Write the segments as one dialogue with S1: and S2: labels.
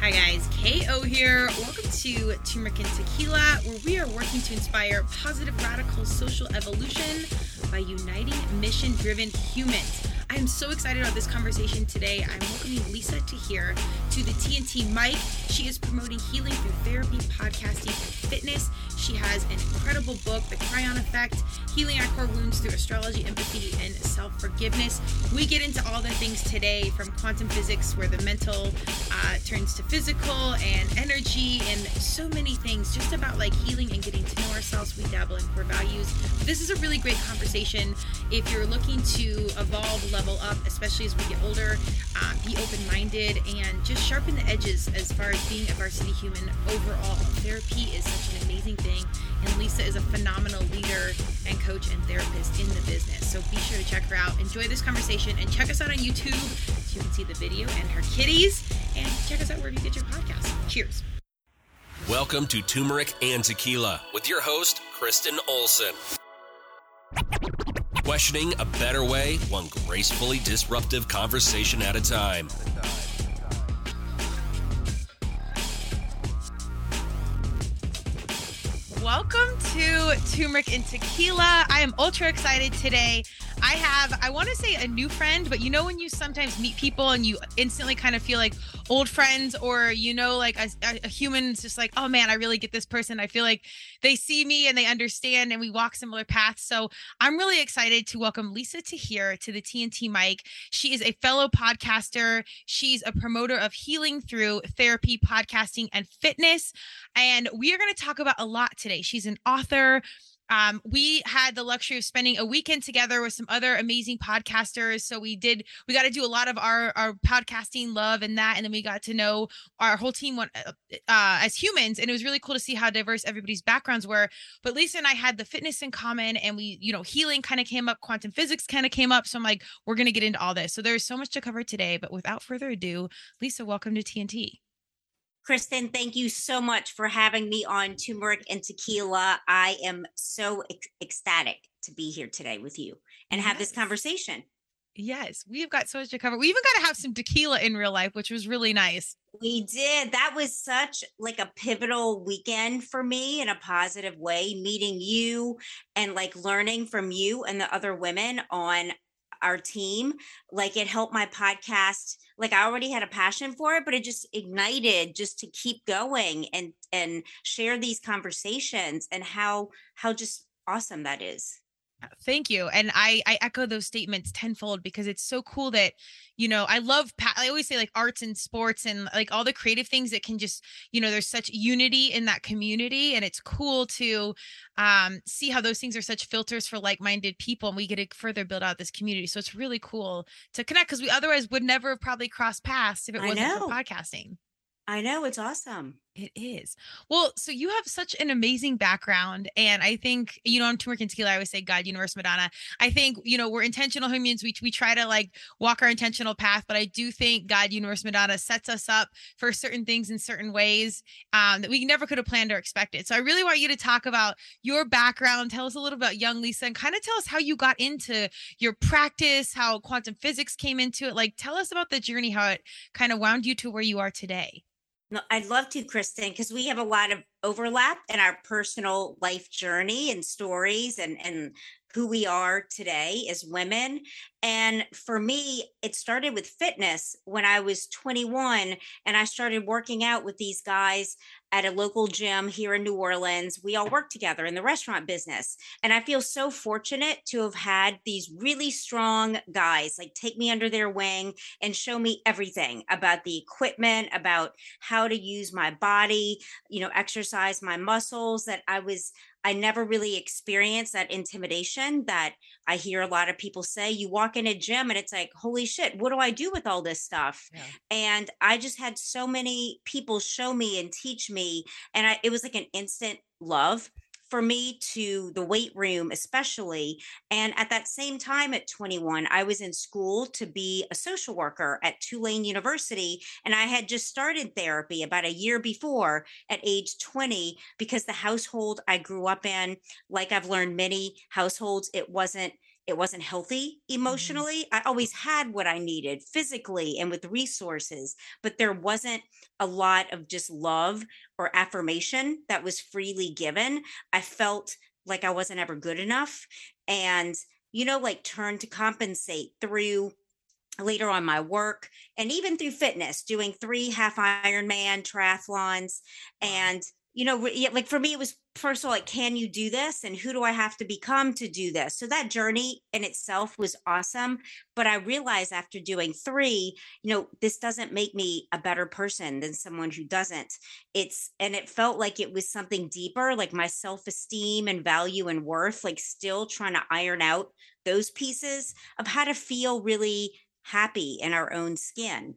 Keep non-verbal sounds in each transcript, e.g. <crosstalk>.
S1: Hi guys, KO here. Welcome to Turmeric and Tequila, where we are working to inspire positive radical social evolution by uniting mission driven humans. I am so excited about this conversation today. I'm welcoming Lisa Tahir to the TNT mic. She is promoting healing through therapy, podcasting, and fitness. She has an incredible book, The Chiron Effect Healing Our Core Wounds Through Astrology, Empathy, and Self Forgiveness. We get into all the things today from quantum physics, where the mental uh, turns to physical, and energy, and so many things just about like healing and getting to know ourselves. We dabble in core values. This is a really great conversation if you're looking to evolve, level up, especially as we get older, uh, be open minded, and just sharpen the edges as far as being a varsity human overall. Therapy is such an amazing thing, and Lisa is a phenomenal leader and coach and therapist in the business. So be sure to check her out. Enjoy this conversation and check us out on YouTube so you can see the video and her kitties. And check us out wherever you get your podcast. Cheers.
S2: Welcome to Turmeric and Tequila with your host, Kristen Olson. Questioning a better way, one gracefully disruptive conversation at a time.
S1: Welcome to Turmeric and Tequila. I am ultra excited today. I have, I want to say a new friend, but you know, when you sometimes meet people and you instantly kind of feel like old friends, or you know, like a, a human's just like, oh man, I really get this person. I feel like they see me and they understand and we walk similar paths. So I'm really excited to welcome Lisa Tahir to the TNT mic. She is a fellow podcaster, she's a promoter of healing through therapy, podcasting, and fitness. And we are going to talk about a lot today. She's an author um, we had the luxury of spending a weekend together with some other amazing podcasters. So we did, we got to do a lot of our, our podcasting love and that. And then we got to know our whole team uh, uh, as humans. And it was really cool to see how diverse everybody's backgrounds were. But Lisa and I had the fitness in common and we, you know, healing kind of came up, quantum physics kind of came up. So I'm like, we're going to get into all this. So there's so much to cover today. But without further ado, Lisa, welcome to TNT.
S3: Kristen, thank you so much for having me on Turmeric and Tequila. I am so ec- ecstatic to be here today with you and have this conversation.
S1: Yes, we've got so much to cover. We even got to have some tequila in real life, which was really nice.
S3: We did. That was such like a pivotal weekend for me in a positive way, meeting you and like learning from you and the other women on our team. Like it helped my podcast like I already had a passion for it, but it just ignited just to keep going and and share these conversations and how how just awesome that is.
S1: Thank you. And I I echo those statements tenfold because it's so cool that you know, I love I always say like arts and sports and like all the creative things that can just, you know, there's such unity in that community and it's cool to um see how those things are such filters for like-minded people and we get to further build out this community. So it's really cool to connect because we otherwise would never have probably crossed paths if it wasn't for podcasting.
S3: I know it's awesome.
S1: It is. Well, so you have such an amazing background. And I think, you know, I'm Turmeric and Tequila. I always say God, universe, Madonna. I think, you know, we're intentional humans. We, we try to like walk our intentional path, but I do think God, universe, Madonna sets us up for certain things in certain ways um, that we never could have planned or expected. So I really want you to talk about your background. Tell us a little about young Lisa and kind of tell us how you got into your practice, how quantum physics came into it. Like, tell us about the journey, how it kind of wound you to where you are today.
S3: No, I'd love to, Kristen, because we have a lot of overlap in our personal life journey and stories and and who we are today as women. And for me, it started with fitness when I was 21 and I started working out with these guys at a local gym here in New Orleans. We all work together in the restaurant business. And I feel so fortunate to have had these really strong guys like take me under their wing and show me everything about the equipment, about how to use my body, you know, exercise my muscles that I was I never really experienced that intimidation that I hear a lot of people say. You walk in a gym and it's like, holy shit, what do I do with all this stuff? Yeah. And I just had so many people show me and teach me. And I, it was like an instant love for me to the weight room, especially. And at that same time, at 21, I was in school to be a social worker at Tulane University. And I had just started therapy about a year before at age 20 because the household I grew up in, like I've learned many households, it wasn't it wasn't healthy
S1: Mm-hmm.
S3: emotionally. I always had what I needed physically and with resources, but there wasn't a lot of just love or affirmation that was freely given. I felt like I wasn't ever good enough. And, you know, like turn to compensate through later on my work and even through fitness, doing three half Ironman triathlons. And, you know, like for me, it was first of all, like, can you do this? And who do I have to become to do this? So that journey in itself was awesome. But I realized after doing three, you know, this doesn't make me a better person than someone who doesn't. It's, and it felt like it was something deeper, like my self esteem and value and worth, like still trying to iron out those pieces of how to feel really happy in our own skin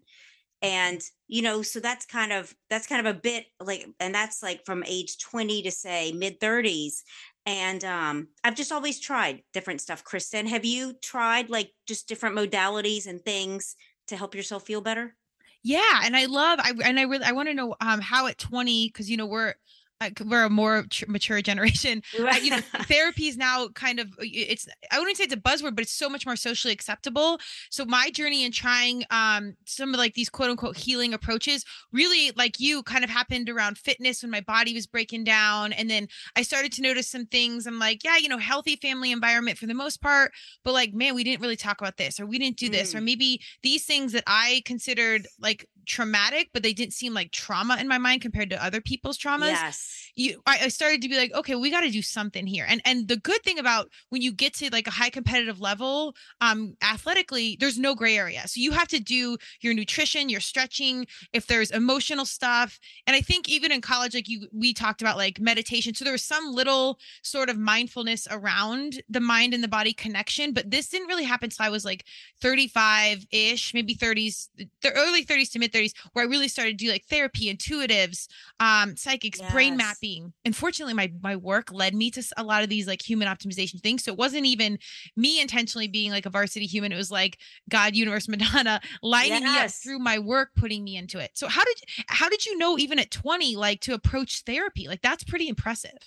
S3: and you know so that's kind of that's kind of a bit like and that's like from age 20 to say mid 30s and um i've just always tried different stuff kristen. Have you tried like just different modalities and things to help yourself feel better?
S1: Yeah, and I love I and I really I want to know um how at 20 because you know we're like we're a more mature generation. <laughs> Uh, you know, therapy is now kind of it's I wouldn't say it's a buzzword, but it's so much more socially acceptable. So my journey in trying um some of like these quote unquote healing approaches really like you kind of happened around fitness when my body was breaking down and then I started to notice some things. I'm like, yeah, you know, healthy family environment for the most part, but like man, we didn't really talk about this or we didn't do this or
S3: Mm.
S1: maybe these things that I considered like traumatic, but they didn't seem like trauma in my mind compared to other people's traumas.
S3: Yes.
S1: You I, I started to be like okay we got to do something here. And and the good thing about when you get to like a high competitive level um athletically there's no gray area. So you have to do your nutrition your stretching if there's emotional stuff. And i think even in college like you we talked about like meditation. So there was some little sort of mindfulness around the mind and the body connection but this didn't really happen till i was like 35 ish maybe 30s the early 30s to mid 30s where i really started to do like therapy intuitives um psychics brain
S3: Yes.
S1: mapping. Unfortunately my my work led me to a lot of these like human optimization things. So it wasn't even me intentionally being like a varsity human. It was like god universe <laughs> madonna lining me up through my work putting me into it. So how did how did you know even at 20 like to approach therapy? Like that's pretty impressive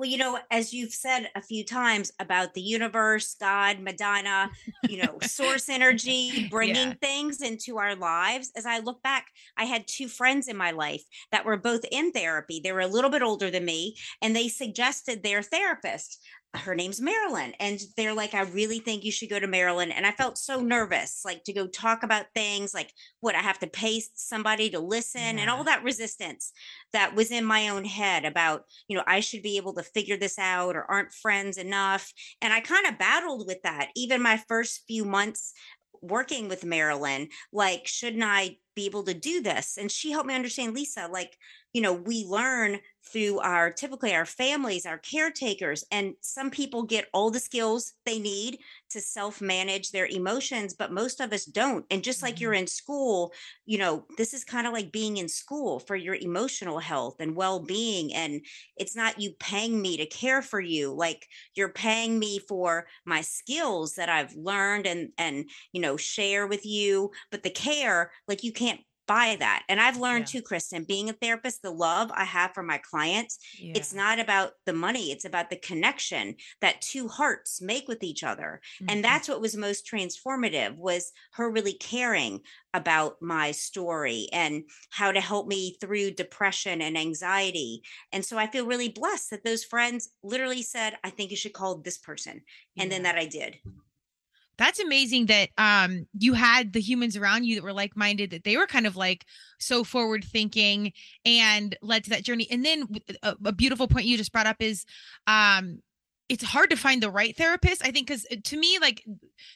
S3: Well, you know, as you've said a few times about the universe, God, Madonna, you know, source energy, <laughs> bringing
S1: Yeah.
S3: things into our lives. As I look back, I had two friends in my life that were both in therapy. They were a little bit older than me, and they suggested their therapist. Her name's Marilyn. And they're like, I really think you should go to Marilyn. And I felt so nervous, like to go talk about things like what I have to pay somebody to listen and all that resistance that was in my own head about you know, I should be able to figure this out or aren't friends enough. And I kind of battled with that. Even my first few months working with Marilyn, like, shouldn't I be able to do this? And she helped me understand, Lisa, like, you know, we learn through our typically our families, our caretakers, and some people get all the skills they need to self manage their emotions, but most of us don't. And just like you're mm-hmm. in school, you know, this is kind of like being in school for your emotional health and well being. And it's not you paying me to care for you like you're paying me for my skills that i've learned and and you know share with you but the care like you can't buy that and i've learned
S1: Yeah.
S3: too kristen being a therapist the love i have for my clients it's not about the money it's about the connection that two hearts make with each other
S1: Mhm.
S3: and that's what was most transformative was her really caring about my story and how to help me through depression and anxiety and so i feel really blessed that those friends literally said i think you should call this person and then that i did
S1: that's amazing that um you had the humans around you that were like-minded that they were kind of like so forward thinking and led to that journey. And then a beautiful point you just brought up is um it's hard to find the right therapist i think because to me like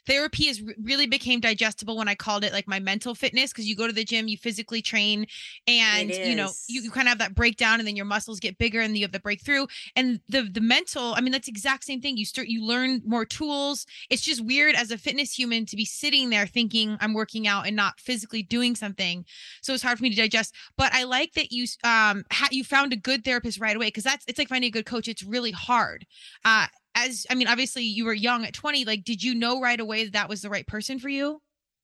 S1: therapy is really became digestible when i called it like my mental fitness because you go to the gym you physically train and you know you, you kind of have that breakdown and then your muscles get bigger and you have the breakthrough and the the mental i mean that's the exact same thing you start you learn more tools it's just weird as a fitness human to be sitting there thinking i'm working out and not physically doing something so it's hard for me to digest but i like that you um ha- you found a good therapist right away because that's it's like finding a good coach it's really hard uh as i mean obviously you were young at 20 like did you know right away that that was the right person for you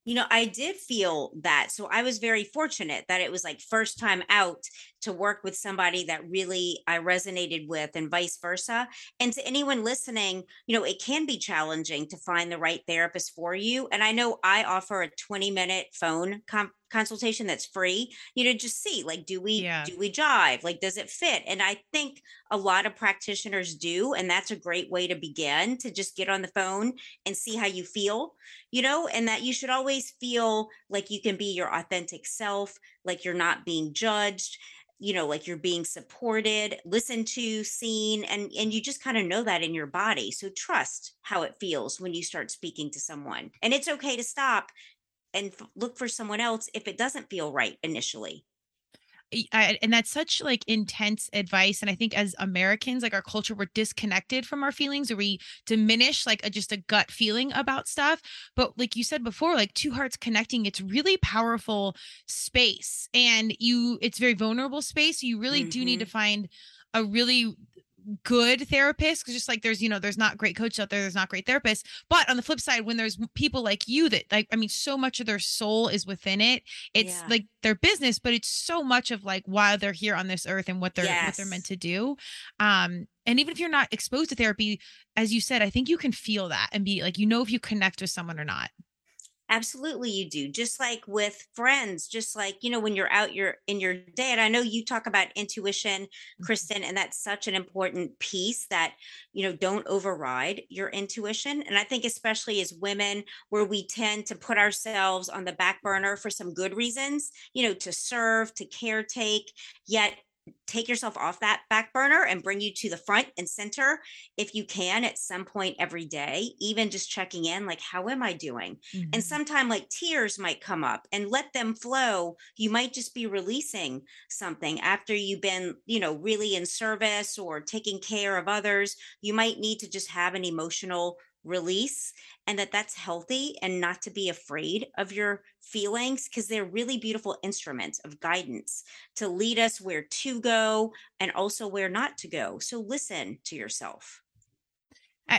S3: You know, I did feel that. So I was very fortunate that it was like first time out to work with somebody that really I resonated with and vice versa. And to anyone listening, you know, it can be challenging to find the right therapist for you. And I know I offer a 20 minute phone com- consultation that's free you know just see like do we yeah. do we jive like does it fit and i think a lot of practitioners do and that's a great way to begin to just get on the phone and see how you feel you know and that you should always feel like you can be your authentic self like you're not being judged you know like you're being supported listened to seen and and you just kind of know that in your body so trust how it feels when you start speaking to someone and it's okay to stop and f- look for someone else if it doesn't feel right initially.
S1: I, and that's such like intense advice and i think as americans like our culture we're disconnected from our feelings or we diminish like a, just a gut feeling about stuff but like you said before like two hearts connecting it's really powerful space and you it's very vulnerable space you really mm-hmm. do need to mm-hmm. find a really good therapists because just like there's you know there's not great coaches out there there's not great therapists but on the flip side when there's people like you that like i mean so much of their soul is within it it's yeah. like their business but it's so much of like why they're here on this earth and what they're yes. what they're meant to do um and even if you're not exposed to therapy as you said i think you can feel that and be like you know if you connect with someone or not
S3: Absolutely, you do. Just like with friends, just like, you know, when you're out you're in your day. And I know you talk about intuition, mm-hmm. Kristen, and that's such an important piece that, you know, don't override your intuition. And I think, especially as women, where we tend to put ourselves on the back burner for some good reasons, you know, to serve, to caretake, yet take yourself off that back burner and bring you to the front and center if you can at some point every day even just checking in like how am i doing? Mm-hmm. and sometime like tears might come up and let them flow. You might just be releasing something after you've been you know really in service or taking care of others. You might need to just have an emotional release and that that's healthy and not to be afraid of your feelings because they're really beautiful instruments of guidance to lead us where to go and also where not to go. So listen to yourself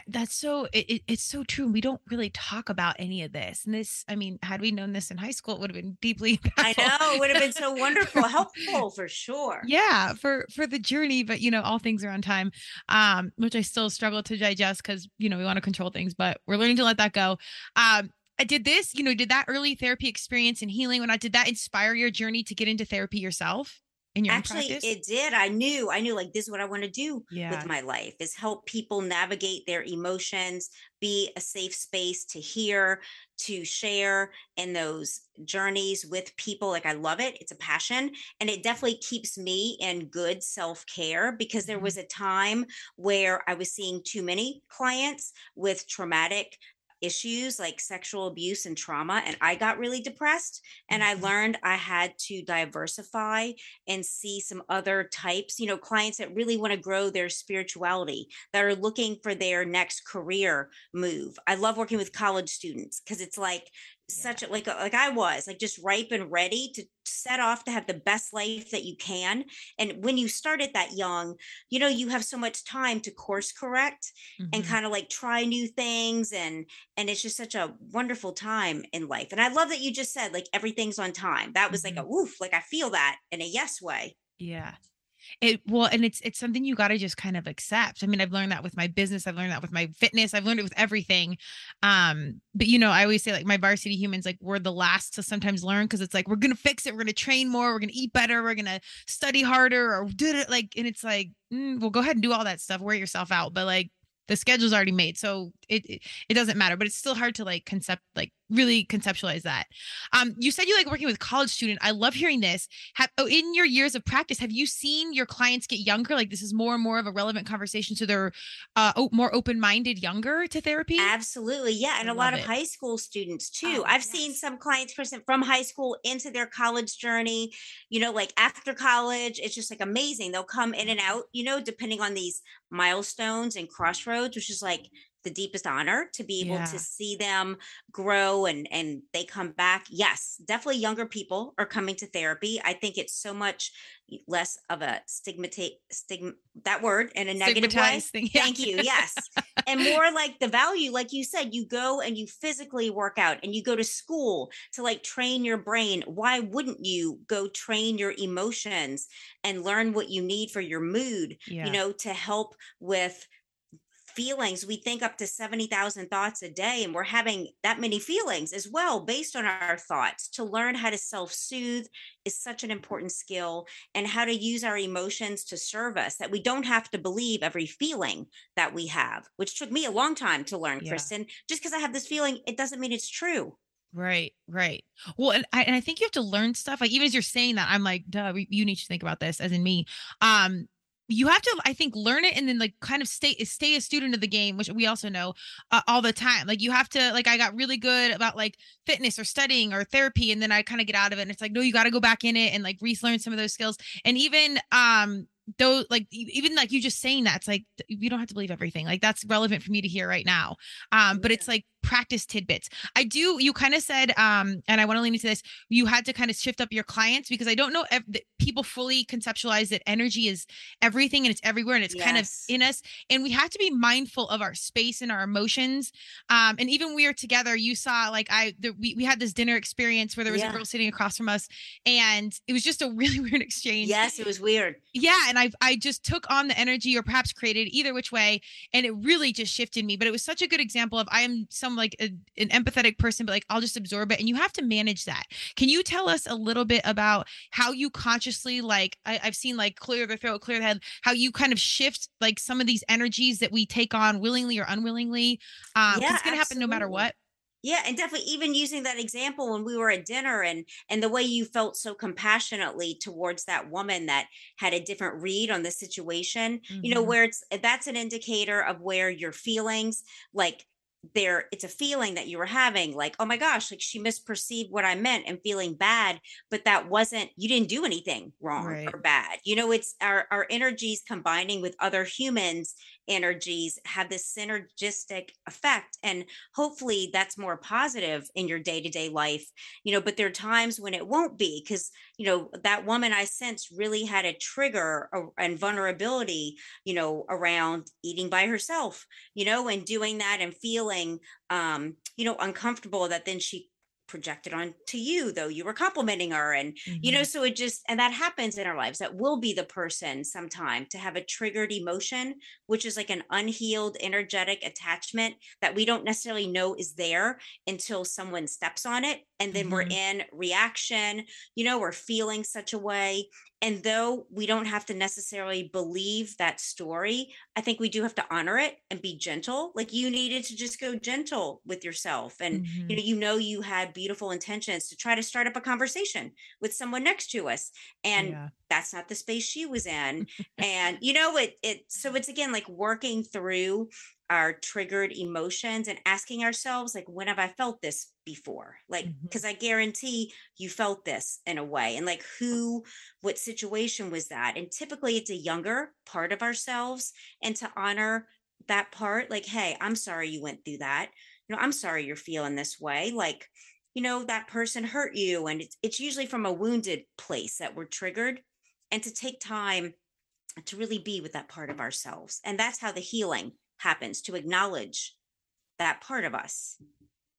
S1: that's so it, it's so true we don't really talk about any of this and this i mean had we known this in high school it would have been deeply <laughs>
S3: i know it would have been so wonderful helpful for sure
S1: yeah for for the journey but you know all things are on time um which i still struggle to digest because you know we want to control things but we're learning to let that go um I did this, you know, did that early therapy experience and healing when I did that inspire your journey to get into therapy yourself? In your
S3: actually it did i knew i knew like this is what i want to do yeah. with my life is help people navigate their emotions be a safe space to hear to share in those journeys with people like i love it it's a passion and it definitely keeps me in good self-care because there mm-hmm. was a time where i was seeing too many clients with traumatic issues like sexual abuse and trauma and i got really depressed and i mm-hmm. learned i had to diversify and see some other types you know clients that really want to grow their spirituality that are looking for their next career move i love working with college students because it's like such a like like I was like just ripe and ready to set off to have the best life that you can and when you start at that young you know you have so much time to course correct mm-hmm. and kind of like try new things and and it's just such a wonderful time in life and I love that you just said like everything's on time that was mm-hmm. like a woof like I feel that in a yes way
S1: yeah it well, and it's it's something you got to just kind of accept. I mean, I've learned that with my business, I've learned that with my fitness, I've learned it with everything. Um, but you know, I always say like my varsity humans, like we're the last to sometimes learn because it's like we're gonna fix it, we're gonna train more, we're gonna eat better, we're gonna study harder, or do it like, and it's like, mm, well, go ahead and do all that stuff, wear yourself out, but like the schedule's already made so it, it, it doesn't matter but it's still hard to like concept like really conceptualize that. Um you said you like working with college student. I love hearing this. Have oh, in your years of practice have you seen your clients get younger? Like this is more and more of a relevant conversation so they're uh more open-minded younger to therapy?
S3: Absolutely yeah and I a lot of it. high school students too. Oh, i've yes. seen some clients person from high school into their college journey you know like after college it's just like amazing. They'll come in and out you know depending on these milestones and crossroads which is like the deepest honor to be able
S1: Yeah.
S3: to see them grow and and they come back yes definitely younger people are coming to therapy i think it's so much less of a stigmatate stigma that word in a negative way
S1: thing. <laughs> Yeah.
S3: Thank you. Yes. and more like the value, like you said, you go and you physically work out and you go to school to like train your brain. Why wouldn't you go train your emotions and learn what you need for your mood,
S1: Yeah.
S3: you know, to help with feelings? We think up to 70,000 thoughts a day, and we're having that many feelings as well based on our thoughts. To learn how to self soothe is such an important skill and how to use our emotions to serve us that we don't have to believe every feeling that we have, which took me a long time to learn,
S1: Yeah.
S3: Kristen. Just because I have this feeling, it doesn't mean it's true.
S1: Right, right. Well, and I and I think you have to learn stuff. Like even as you're saying that, I'm like, duh, you need to think about this, as in me. Um, you have to, I think, learn it and then like kind of stay stay a student of the game, which we also know uh, all the time. Like you have to, like I got really good about like fitness or studying or therapy, and then I kind of get out of it, and it's like, no, you got to go back in it and like relearn some of those skills. And even um though like even like you just saying that it's like you don't have to believe everything like that's relevant for me to hear right now. Um but it's like practice tidbits. I do you kind of said um and i want to lean into this you had to kind of shift up your clients because i don't know if people fully conceptualize that energy is everything and it's everywhere and it's kind of in us and we have to be mindful of our space and our emotions. Um and even we were together you saw like i the, we, we had this dinner experience where there was
S3: Yeah.
S1: a girl sitting across from us and it was just a really <laughs> weird exchange
S3: Yes, it was weird.
S1: yeah and i i just took on the energy or perhaps created either which way and it really just shifted me but it was such a good example of i am some like a, an empathetic person but like i'll just absorb it and you have to manage that. Can you tell us a little bit about how you consciously like I, i've seen like clear the throat clear the head how you kind of shift like some of these energies that we take on willingly or unwillingly um
S3: Yeah,
S1: it's gonna happen no matter what
S3: Yeah, and definitely even using that example when we were at dinner and and the way you felt so compassionately towards that woman that had a different read on the situation, you know,
S1: Mhm.
S3: where it's that's an indicator of where your feelings like there it's a feeling that you were having like oh my gosh like she misperceived what i meant and feeling bad but that wasn't you didn't do anything wrong
S1: Right.
S3: or bad you know it's our our energies combining with other humans energies have this synergistic effect and hopefully that's more positive in your day-to-day life you know but there are times when it won't be because you know that woman i sense really had a trigger and vulnerability you know around eating by herself you know and doing that and feeling um you know uncomfortable that then she projected onto you though you were complimenting her and you know
S1: Mhm.
S3: so it just and that happens in our lives that will be the person sometime to have a triggered emotion which is like an unhealed energetic attachment that we don't necessarily know is there until someone steps on it and then we're
S1: Mhm.
S3: in reaction you know we're feeling such a way and though we don't have to necessarily believe that story i think we do have to honor it and be gentle like you needed to just go gentle with yourself and
S1: Mhm.
S3: you know you know you had beautiful intentions to try to start up a conversation with someone next to us and
S1: Yeah.
S3: That's not the space she was in. <laughs> And you know it it so it's again like working through our triggered emotions and asking ourselves like when have i felt this before? Like
S1: mm-hmm.
S3: because i guarantee you felt this in a way and like who what situation was that? And typically it's a younger part of ourselves and to honor that part like hey i'm sorry you went through that. You know i'm sorry you're feeling this way. Like you know that person hurt you and it's, it's usually from a wounded place that we're triggered and to take time to really be with that part of ourselves and that's how the healing happens to acknowledge that part of us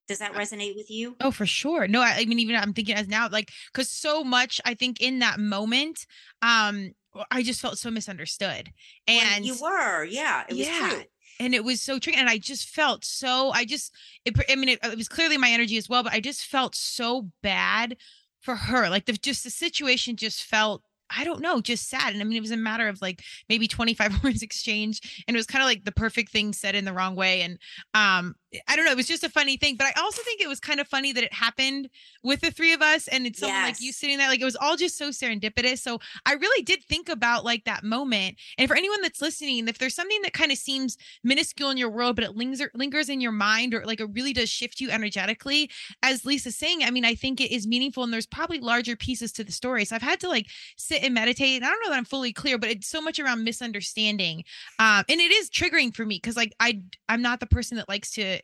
S3: does that resonate with you
S1: Oh, for sure. No, I, I mean, even I'm thinking as now, like, because so much, I think in that moment, um, I just felt so misunderstood,
S3: Well,
S1: and
S3: you were yeah it was
S1: yeah,
S3: true
S1: and it was so tricky, and I just felt so. I just, it, I mean, it, it was clearly my energy as well, but I just felt so bad for her. Like the just the situation just felt. I don't know, just sad. And I mean, it was a matter of like maybe 25 <laughs> words exchange. And it was kind of like the perfect thing said in the wrong way. And um, I don't know. It was just a funny thing, but I also think it was kind of funny that it happened with the three of us, and it's someone like you sitting there. Like it was all just so serendipitous. So I really did think about like that moment. And for anyone that's listening, if there's something that kind of seems minuscule in your world, but it lingers lingers in your mind, or like it really does shift you energetically, as Lisa's saying, I mean, I think it is meaningful, and there's probably larger pieces to the story. So I've had to like sit and meditate. And I don't know that I'm fully clear, but it's so much around misunderstanding, um, and it is triggering for me because like I I'm not the person that likes to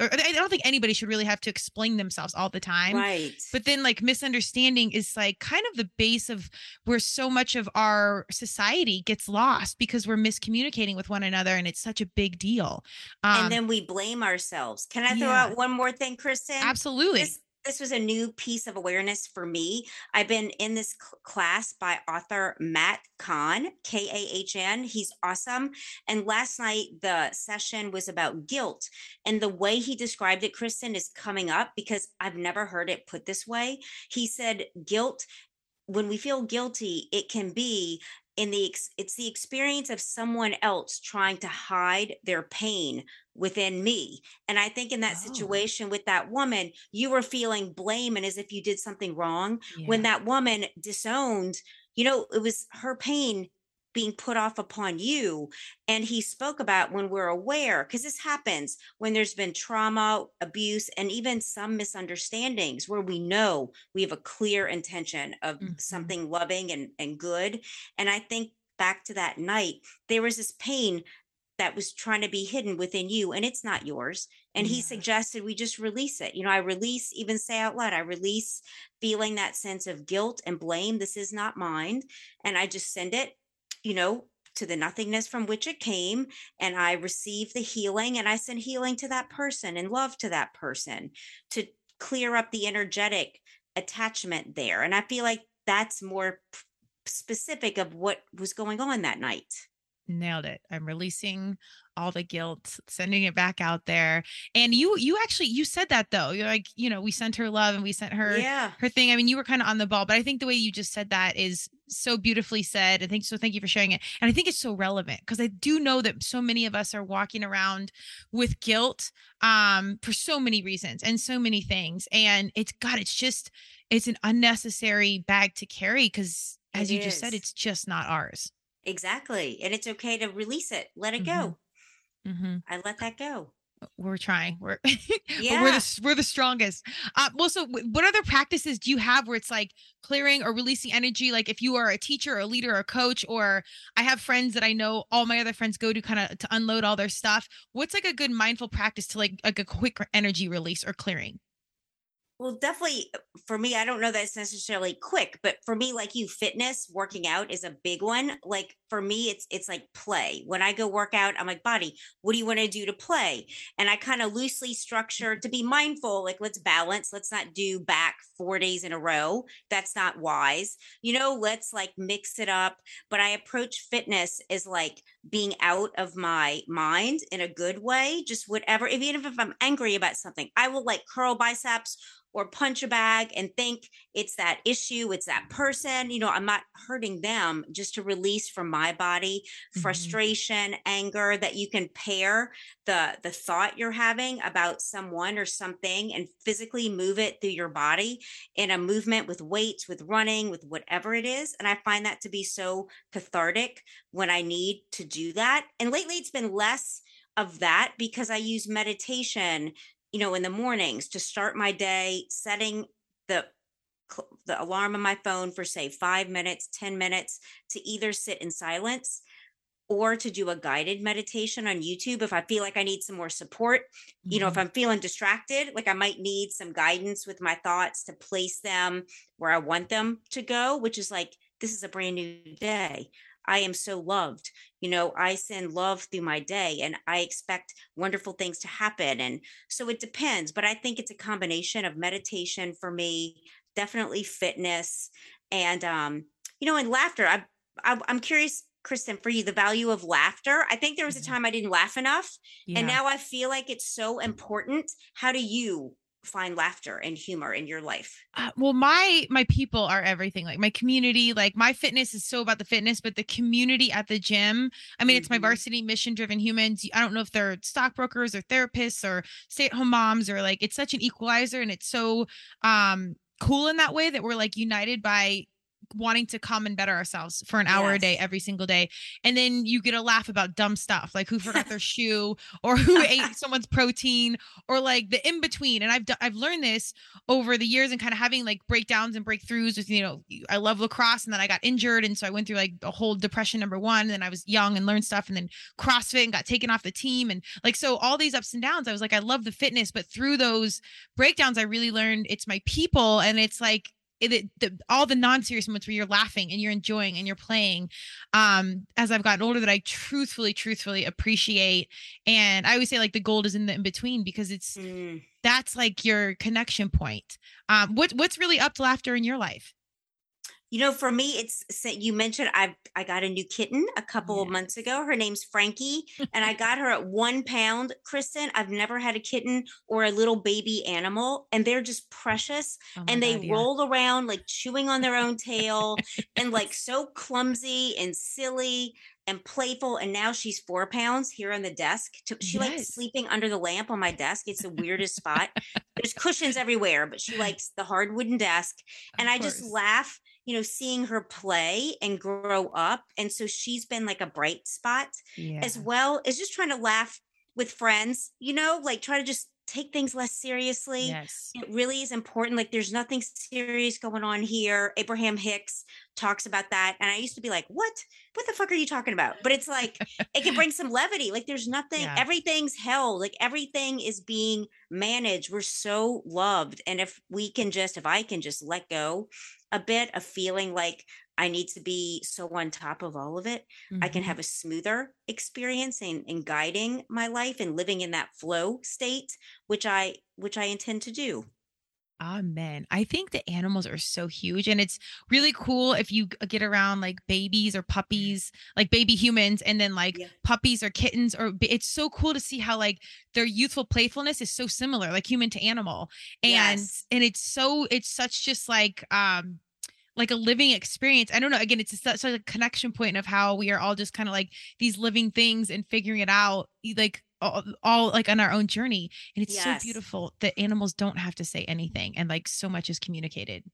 S1: I don't think anybody should really have to explain themselves all the time.
S3: Right.
S1: But then like misunderstanding is like kind of the base of where so much of our society gets lost because we're miscommunicating with one another and it's such a big deal. Um
S3: and then we blame ourselves. Can I throw
S1: yeah.
S3: out one more thing, Kristen?
S1: absolutely.
S3: This, this was a new piece of awareness for me. I've been in this cl- class by author Matt Kahn, K A H N. He's awesome. And last night, the session was about guilt. And the way he described it, Kristen, is coming up because I've never heard it put this way. He said, guilt, when we feel guilty, it can be in the it's the experience of someone else trying to hide their pain within me and i think in that
S1: Oh.
S3: situation with that woman you were feeling blame and as if you did something wrong when that woman disowned you know it was her pain being put off upon you and he spoke about when we're aware because this happens when there's been trauma abuse and even some misunderstandings where we know we have a clear intention of
S1: Mhm.
S3: something loving and, and good. And i think back to that night there was this pain that was trying to be hidden within you and it's not yours. And he suggested we just release it. You know i release even say out loud i release feeling that sense of guilt and blame this is not mine and i just send it you know to the nothingness from which it came and i receive the healing and i send healing to that person and love to that person to clear up the energetic attachment there and i feel like that's more specific of what was going on that night.
S1: Nailed it. I'm releasing all the guilt sending it back out there. And you you actually you said that though. You're like you know we sent her love and we sent her
S3: yeah.
S1: her thing. I mean you were kind of on the ball but i think the way you just said that is so beautifully said. I think so thank you for sharing it. And i think it's so relevant because i do know that so many of us are walking around with guilt um for so many reasons and so many things. And it's god it's just it's an unnecessary bag to carry because as
S3: It
S1: you just said it's just not ours.
S3: Exactly. And it's okay to release it. Let it
S1: Mhm.
S3: go
S1: hmm
S3: i let that go.
S1: We're trying. We're <laughs> but we're the we're the strongest. Uh well so what other practices do you have where it's like clearing or releasing energy? Like if you are a teacher or a leader or a coach or i have friends that i know all my other friends go to kind of to unload all their stuff. What's like a good mindful practice to like like a quick energy release or clearing
S3: Well, definitely for me, I don't know that it's necessarily quick, but for me, like you, fitness, working out is a big one. Like for me, it's it's like play. When I go work out, I'm like, body, what do you want to do to play? And I kind of loosely structure to be mindful, like let's balance, let's not do back four days in a row. That's not wise. You know, let's like mix it up. But I approach fitness as like being out of my mind in a good way, just whatever, even if I'm angry about something, I will like curl biceps or punch a bag and think it's that issue, it's that person. You know, I'm not hurting them just to release from my body
S1: Mhm.
S3: frustration, anger that you can pair the the thought you're having about someone or something and physically move it through your body in a movement with weights, with running, with whatever it is. And I find that to be so cathartic when I need to do that. And lately it's been less of that because I use meditation you know, in the mornings to start my day, setting the the alarm on my phone for say 5 minutes, 10 minutes to either sit in silence or to do a guided meditation on YouTube if I feel like I need some more support. You know, if mm-hmm. I'm feeling distracted, like I might need some guidance with my thoughts to place them where I want them to go, which is like this is a brand new day. I am so loved. You know, I send love through my day and I expect wonderful things to happen. And so it depends, but I think it's a combination of meditation for me, definitely fitness, and um, you know, and laughter. I, I I'm curious, Kristen, for you, the value of laughter. I think there was a time I didn't laugh enough,
S1: yeah.
S3: and now I feel like it's so important. How do you find laughter and humor in your life?
S1: Uh, well, my my people are everything. Like my community, like my fitness is so about the fitness, but the community at the gym. I mean, mm-hmm. it's my mm-hmm. varsity mission driven humans. I don't know if they're stockbrokers or therapists or stay at home moms or like it's such an equalizer and it's so um cool in that way that we're like united by wanting to come and better ourselves for an hour yes. a day every single day and then you get a laugh about dumb stuff like who forgot their <laughs> shoe or who ate <laughs> someone's protein or like the in between and i've d- i've learned this over the years and kind of having like breakdowns and breakthroughs with you know i love lacrosse and then i got injured and so i went through like a whole depression number one and then i was young and learned stuff and then crossfit and got taken off the team and like so all these ups and downs i was like i love the fitness but through those breakdowns i really learned it's my people and it's like it, the, all the non-serious moments where you're laughing and you're enjoying and you're playing um as i've gotten older that i truthfully truthfully appreciate. And i always say like the gold is in the in between because it's mm. that's like your connection point. Um what what's really up to laughter in your life
S3: you know, for me, it's you mentioned I I got a new kitten a couple of months ago. Her name's Frankie, and I got her at one pound. Kristen, I've never had a kitten or a little baby animal, and they're just precious. Oh and they God, roll around like chewing on their own tail, <laughs> and like so clumsy and silly and playful. And now she's four pounds here on the desk. She yes. likes sleeping under the lamp on my desk. It's the weirdest spot. <laughs> There's cushions everywhere, but she likes the hard wooden desk. And I just laugh you know, seeing her play and grow up. And so she's been like a bright spot yeah. as well as just trying to laugh with friends, you know, like try to just take things less seriously. Yes. It really is important. Like there's nothing serious going on here. Abraham Hicks talks about that. And I used to be like, what? What the fuck are you talking about? But it's like it can bring some levity. Like there's <laughs> nothing, yeah. everything's held. Like everything is being managed. We're so loved. And if we can just, if I can just let go a bit of feeling like I need to be so on top of all of it. Mm-hmm. I can mm-hmm. have a smoother experience in, in guiding my life and living in that flow state, which I which I intend to do.
S1: Amen. I think the animals are so huge and it's really cool if you get around like babies or puppies, like baby humans and then like yeah. puppies or kittens or it's so cool to see how like their youthful playfulness is so similar like human to animal. And yes. and it's so it's such just like um like a living experience. I don't know. Again, it's such a connection point of how we are all just kind of like these living things and figuring it out, like all, all like on our own journey. And it's yes. so beautiful that animals don't have to say anything and like so much is communicated.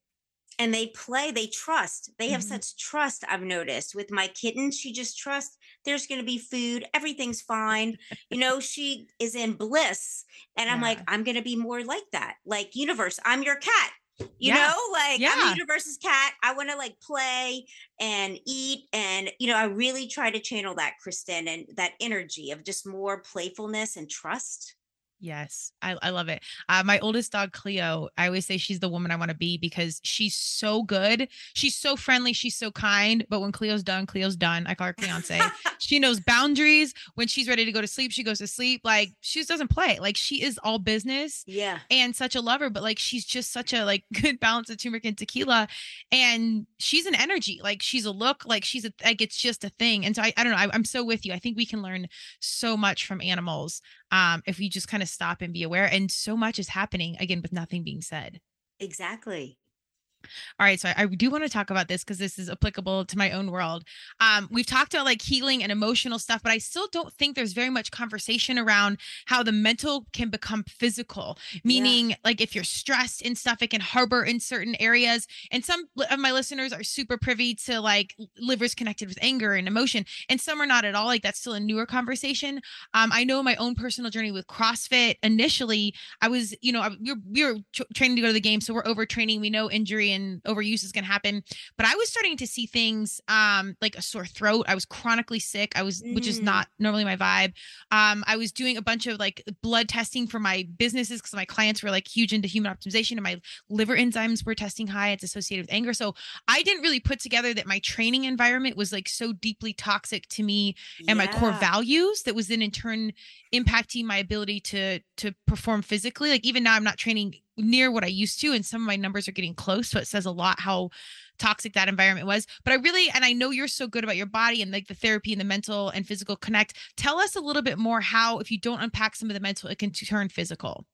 S3: And they play, they trust. They have mm-hmm. such trust, I've noticed. With my kitten, she just trusts there's going to be food, everything's fine. you know, she is in bliss. And I'm like, I'm going to be more like that. Like, universe, I'm your cat you yeah. know like yeah. i'm a universe's cat i want to like play and eat and you know i really try to channel that kristen and that energy of just more playfulness and trust
S1: Yes, I, I love it. Uh, my oldest dog, Cleo, I always say she's the woman I want to be because she's so good. She's so friendly. She's so kind. But when Cleo's done, Cleo's done. I call her Cleonce. she knows boundaries. When she's ready to go to sleep, she goes to sleep. Like she just doesn't play. Like she is all business.
S3: Yeah.
S1: And such a lover, but like she's just such a like <laughs> good balance of turmeric and tequila. And she's an energy. Like she's a look. Like she's a like it's just a thing. And so I, I don't know. I, I'm so with you. I think we can learn so much from animals um, if we just kind of stop and be aware. And so much is happening again with nothing being said.
S3: Exactly.
S1: All right, so I, I do want to talk about this because this is applicable to my own world. Um, we've talked about like healing and emotional stuff, but I still don't think there's very much conversation around how the mental can become physical. Meaning, yeah. like if you're stressed and stuff, it can harbor in certain areas. And some of my listeners are super privy to like livers connected with anger and emotion, and some are not at all. Like that's still a newer conversation. Um, I know my own personal journey with CrossFit. Initially, I was, you know, we were, we were training to go to the game, so we're overtraining. We know injury and overuse is going to happen. But I was starting to see things um, like a sore throat. I was chronically sick. I was, mm. which is mm. not normally my vibe. Um, I was doing a bunch of like blood testing for my businesses because my clients were like huge into human optimization and my liver enzymes were testing high. It's associated with anger. So I didn't really put together that my training environment was like so deeply toxic to me and yeah. my core values that was then in turn impacting my ability to to perform physically. Like even now I'm not training near what I used to, and some of my numbers are getting close. So it says a lot how toxic that environment was. But I really, and I know you're so good about your body and like the therapy and the mental and physical connect. Tell us a little bit more how, if you don't unpack some of the mental, it can turn physical.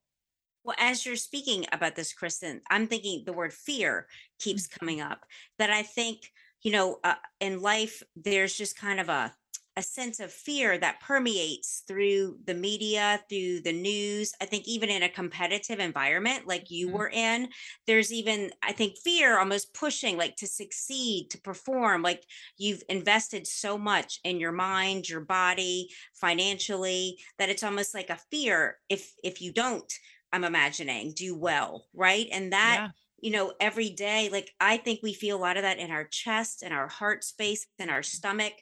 S3: Well, as you're speaking about this, Kristen, I'm thinking the word fear keeps
S1: Mm-hmm.
S3: coming up. That I think, you know, uh, in life, there's just kind of a a sense of fear that permeates through the media, through the news. I think even in a competitive environment like you
S1: Mhm.
S3: were in, there's even, I think, fear almost pushing like to succeed, to perform. Like you've invested so much in your mind, your body, financially, that it's almost like a fear if if you don't I'm imagining do well, right? And that,
S1: Yeah.
S3: you know, every day, like I think we feel a lot of that in our chest and our heart space and our stomach,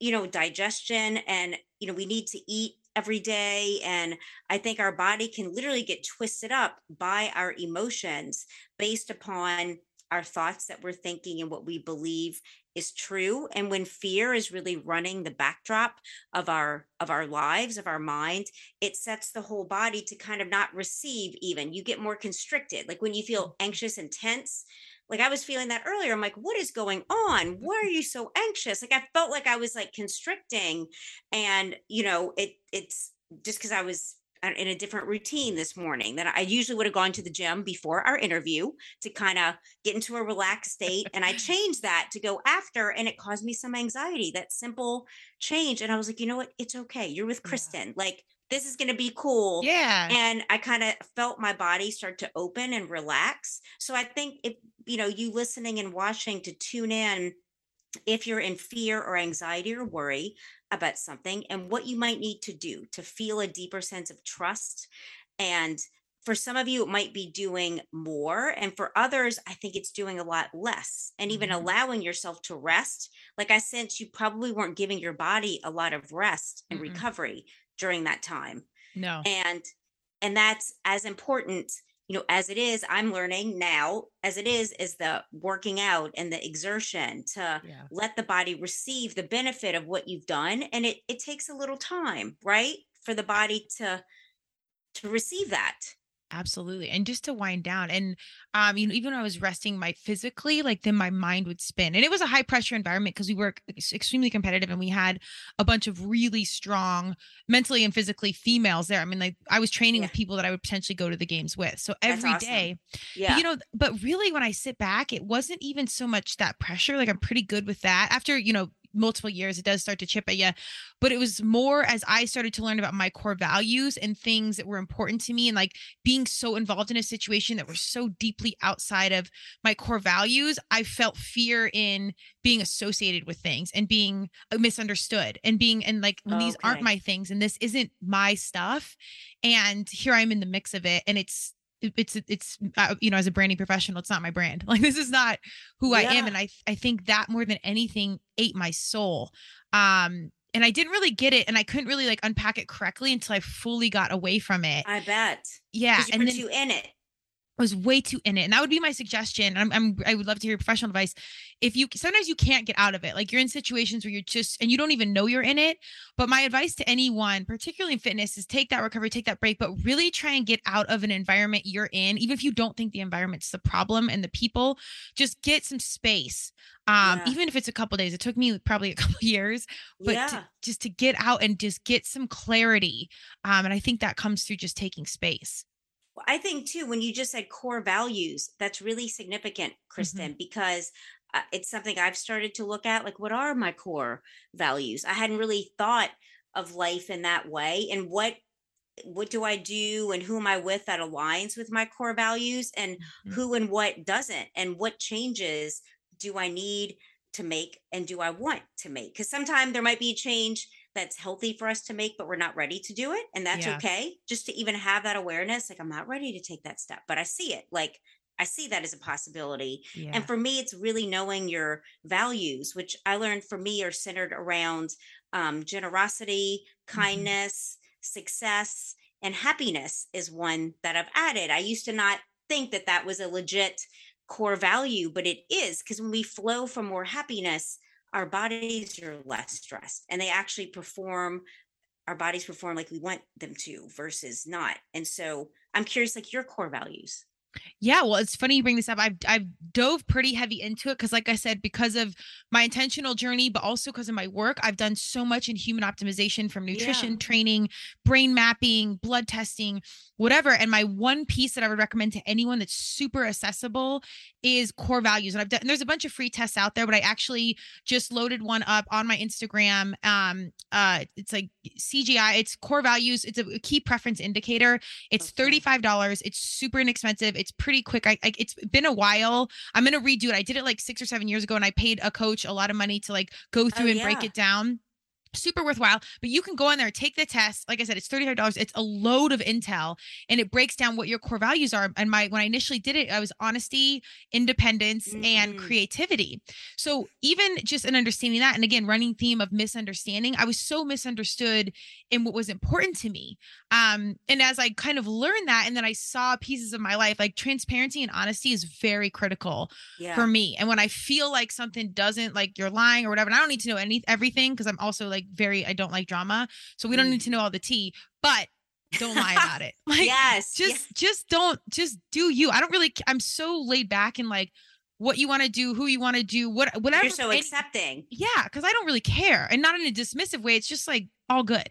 S3: you know, digestion. And, you know, we need to eat every day. And I think our body can literally get twisted up by our emotions based upon our thoughts that we're thinking and what we believe is true and when fear is really running the backdrop of our of our lives of our mind it sets the whole body to kind of not receive even you get more constricted like when you feel mm. anxious and tense like i was feeling that earlier i'm like what is going on why are you so anxious like i felt like i was like constricting and you know it it's just because i was uh, in a different routine this morning that I usually would have gone to the gym before our interview to kind of get into a relaxed state. And I <laughs> changed that to go after, and it caused me some anxiety. That simple change. And I was like, you know what? It's okay. You're with
S1: Yeah.
S3: Kristen. Like, this is going to be cool.
S1: Yeah.
S3: And I kind of felt my body start to open and relax. So I think if, you know, you listening and watching to tune in if you're in fear or anxiety or worry about something and what you might need to do to feel a deeper sense of trust. And for some of you, it might be doing more. And for others, I think it's doing a lot less and even
S1: Mhm.
S3: allowing yourself to rest. Like I sense you probably weren't giving your body a lot of rest and
S1: Mm-mm.
S3: recovery during that time
S1: no.
S3: and and that's as important you know as it is i'm learning now as it is is the working out and the exertion to
S1: Yeah.
S3: let the body receive the benefit of what you've done and it it takes a little time right for the body to to receive that
S1: Absolutely. And just to wind down and um you know even when I was resting my physically like then my mind would spin. And it was a high pressure environment because we were extremely competitive and we had a bunch of really strong mentally and physically females there. I mean like I was training
S3: Yeah.
S1: with people that I would potentially go to the games with. So every day,
S3: awesome.
S1: but,
S3: yeah
S1: you know but really when I sit back it wasn't even so much that pressure like I'm pretty good with that. After, you know, multiple years it does start to chip at you but it was more as i started to learn about my core values and things that were important to me and like being so involved in a situation that were so deeply outside of my core values i felt fear in being associated with things and being uh, misunderstood and being and like when these aren't my things and this isn't my stuff and here i'm in the mix of it and it's it- it's it's uh, you know as a branding professional it's not my brand. <laughs> Like this is not who i am and i i think that more than anything ate my soul. Um and i didn't really get it and i couldn't really like unpack it correctly until i fully got away from it.
S3: I bet.
S1: Yeah
S3: you
S1: and then
S3: too in it
S1: was way too in it. And that would be my suggestion. I'm, I'm I would love to hear professional advice. If you sometimes you can't get out of it, like you're in situations where you're just and you don't even know you're in it. But my advice to anyone, particularly in fitness, is take that recovery, take that break, but really try and get out of an environment you're in, even if you don't think the environment's the problem and the people, just get some space. Um,
S3: Yeah.
S1: even if it's a couple days. It took me probably a couple <laughs> years, but
S3: yeah
S1: to, just to get out and just get some clarity. Um, and I think that comes through just taking space.
S3: Well, I think too, when you just said core values, that's really significant, Kristen, because uh, it's something I've started to look at. Like, what are my core values? I hadn't really thought of life in that way, and what what do I do, and who am I with that aligns with my core values, and
S1: Mhm.
S3: who and what doesn't, and what changes do I need to make, and do I want to make? Because sometimes there might be a change that's healthy for us to make, but we're not ready to do it. And that's
S1: Yeah.
S3: okay. Just to even have that awareness, like I'm not ready to take that step, but I see it. Like I see that as a possibility.
S1: Yeah.
S3: And for me, it's really knowing your values, which I learned for me are centered around um, generosity,
S1: Mm-hmm.
S3: kindness, success, and happiness is one that I've added. I used to not think that that was a legit core value, but it is because when we flow from more happiness, our bodies are less stressed and they actually perform our bodies perform like we want them to versus not. And so i'm curious like your core values
S1: Yeah, well, it's funny you bring this up. I've I've dove pretty heavy into it because, like I said, because of my intentional journey, but also because of my work, I've done so much in human optimization from nutrition
S3: Yeah.
S1: training, brain mapping, blood testing, whatever. And my one piece that I would recommend to anyone that's super accessible is core values. And I've done and there's a bunch of free tests out there, but I actually just loaded one up on my Instagram. Um, uh, it's like CGI, it's core values, it's a key preference indicator. It's $35. It's super inexpensive. It's pretty quick. I, I it's been a while. I'm gonna redo it. I did it like six or seven years ago, and I paid a coach a lot of money to like go oh, through and break
S3: Oh,
S1: it down. Super worthwhile. But you can go in there, take the test. Like I said, it's $35. It's a load of intel and it breaks down what your core values are. And my when I initially did it, I was honesty, independence, and
S3: Mhm.
S1: creativity. So even just an understanding that, and again, running theme of misunderstanding, I was so misunderstood in what was important to me um and as i kind of learned that and then i saw pieces of my life like transparency and honesty is very critical
S3: Yeah.
S1: for me and when i feel like something doesn't like you're lying or whatever and i don't need to know any everything because i'm also like very i don't like drama so we don't
S3: Mm.
S1: need to know all the tea but don't lie about it <laughs> like
S3: yes.
S1: just
S3: yes.
S1: just don't just do you i don't really I'm so laid back and like what you want to do who you want to do what whatever
S3: You're so accepting.
S1: yeah, because I don't really care. And not in a dismissive way. It's just like all good.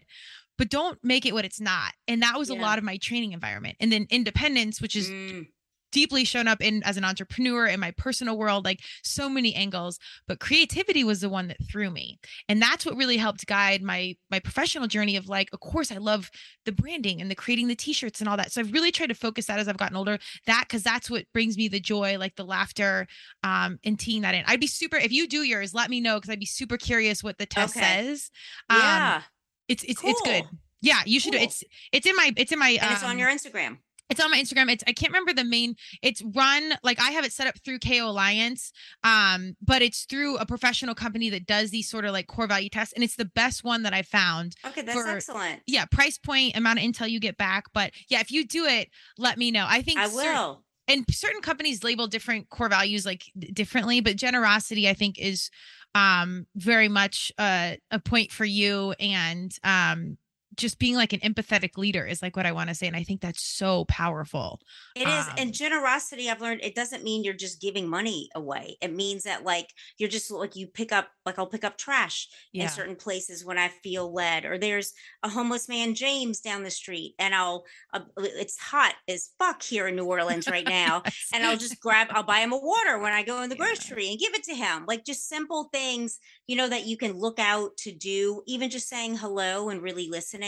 S1: But don't make it what it's not. And that was a lot of my training environment. And then independence, which is
S3: Mm,
S1: deeply shown up in as an entrepreneur in my personal world, like so many angles. But creativity was the one that threw me. And that's what really helped guide my my professional journey of like, of course, I love the branding and the creating the t-shirts and all that. So I've really tried to focus that as I've gotten older. That because that's what brings me the joy, like the laughter, um, and teeing that in. I'd be super if you do yours, let me know because I'd be super curious what the test
S3: Okay.
S1: says. Um,
S3: yeah.
S1: it's it's it's good. Yeah, you should do
S3: Cool.
S1: it's it's in my it's in my
S3: and it's on
S1: um,
S3: your Instagram.
S1: It's on my Instagram. It's I can't remember the main. It's run like I have it set up through KO Alliance, um, but it's through a professional company that does these sort of like core value tests, and it's the best one that I found.
S3: Okay, that's
S1: for-
S3: excellent.
S1: Yeah, price point, amount of intel you get back, but yeah, if you do it, let me know. I think
S3: I will.
S1: and certain companies label different core values like differently, but generosity I think is um very much uh, a point for you and um just being like an empathetic leader is like what I want to say, and I think that's so powerful.
S3: It is.
S1: Um,
S3: and generosity, I've learned it doesn't mean you're just giving money away. It means that like you're just like you pick up, like I'll pick up trash
S1: Yeah.
S3: in certain places when I feel led, or there's a homeless man, James, down the street, and I'll, uh, it's hot as fuck here in New Orleans right now. <laughs> and I'll just grab, I'll buy him a water when I go in the
S1: Yeah.
S3: grocery and give it to him. Like just simple things, you know, that you can look out to do, even just saying hello and really listening,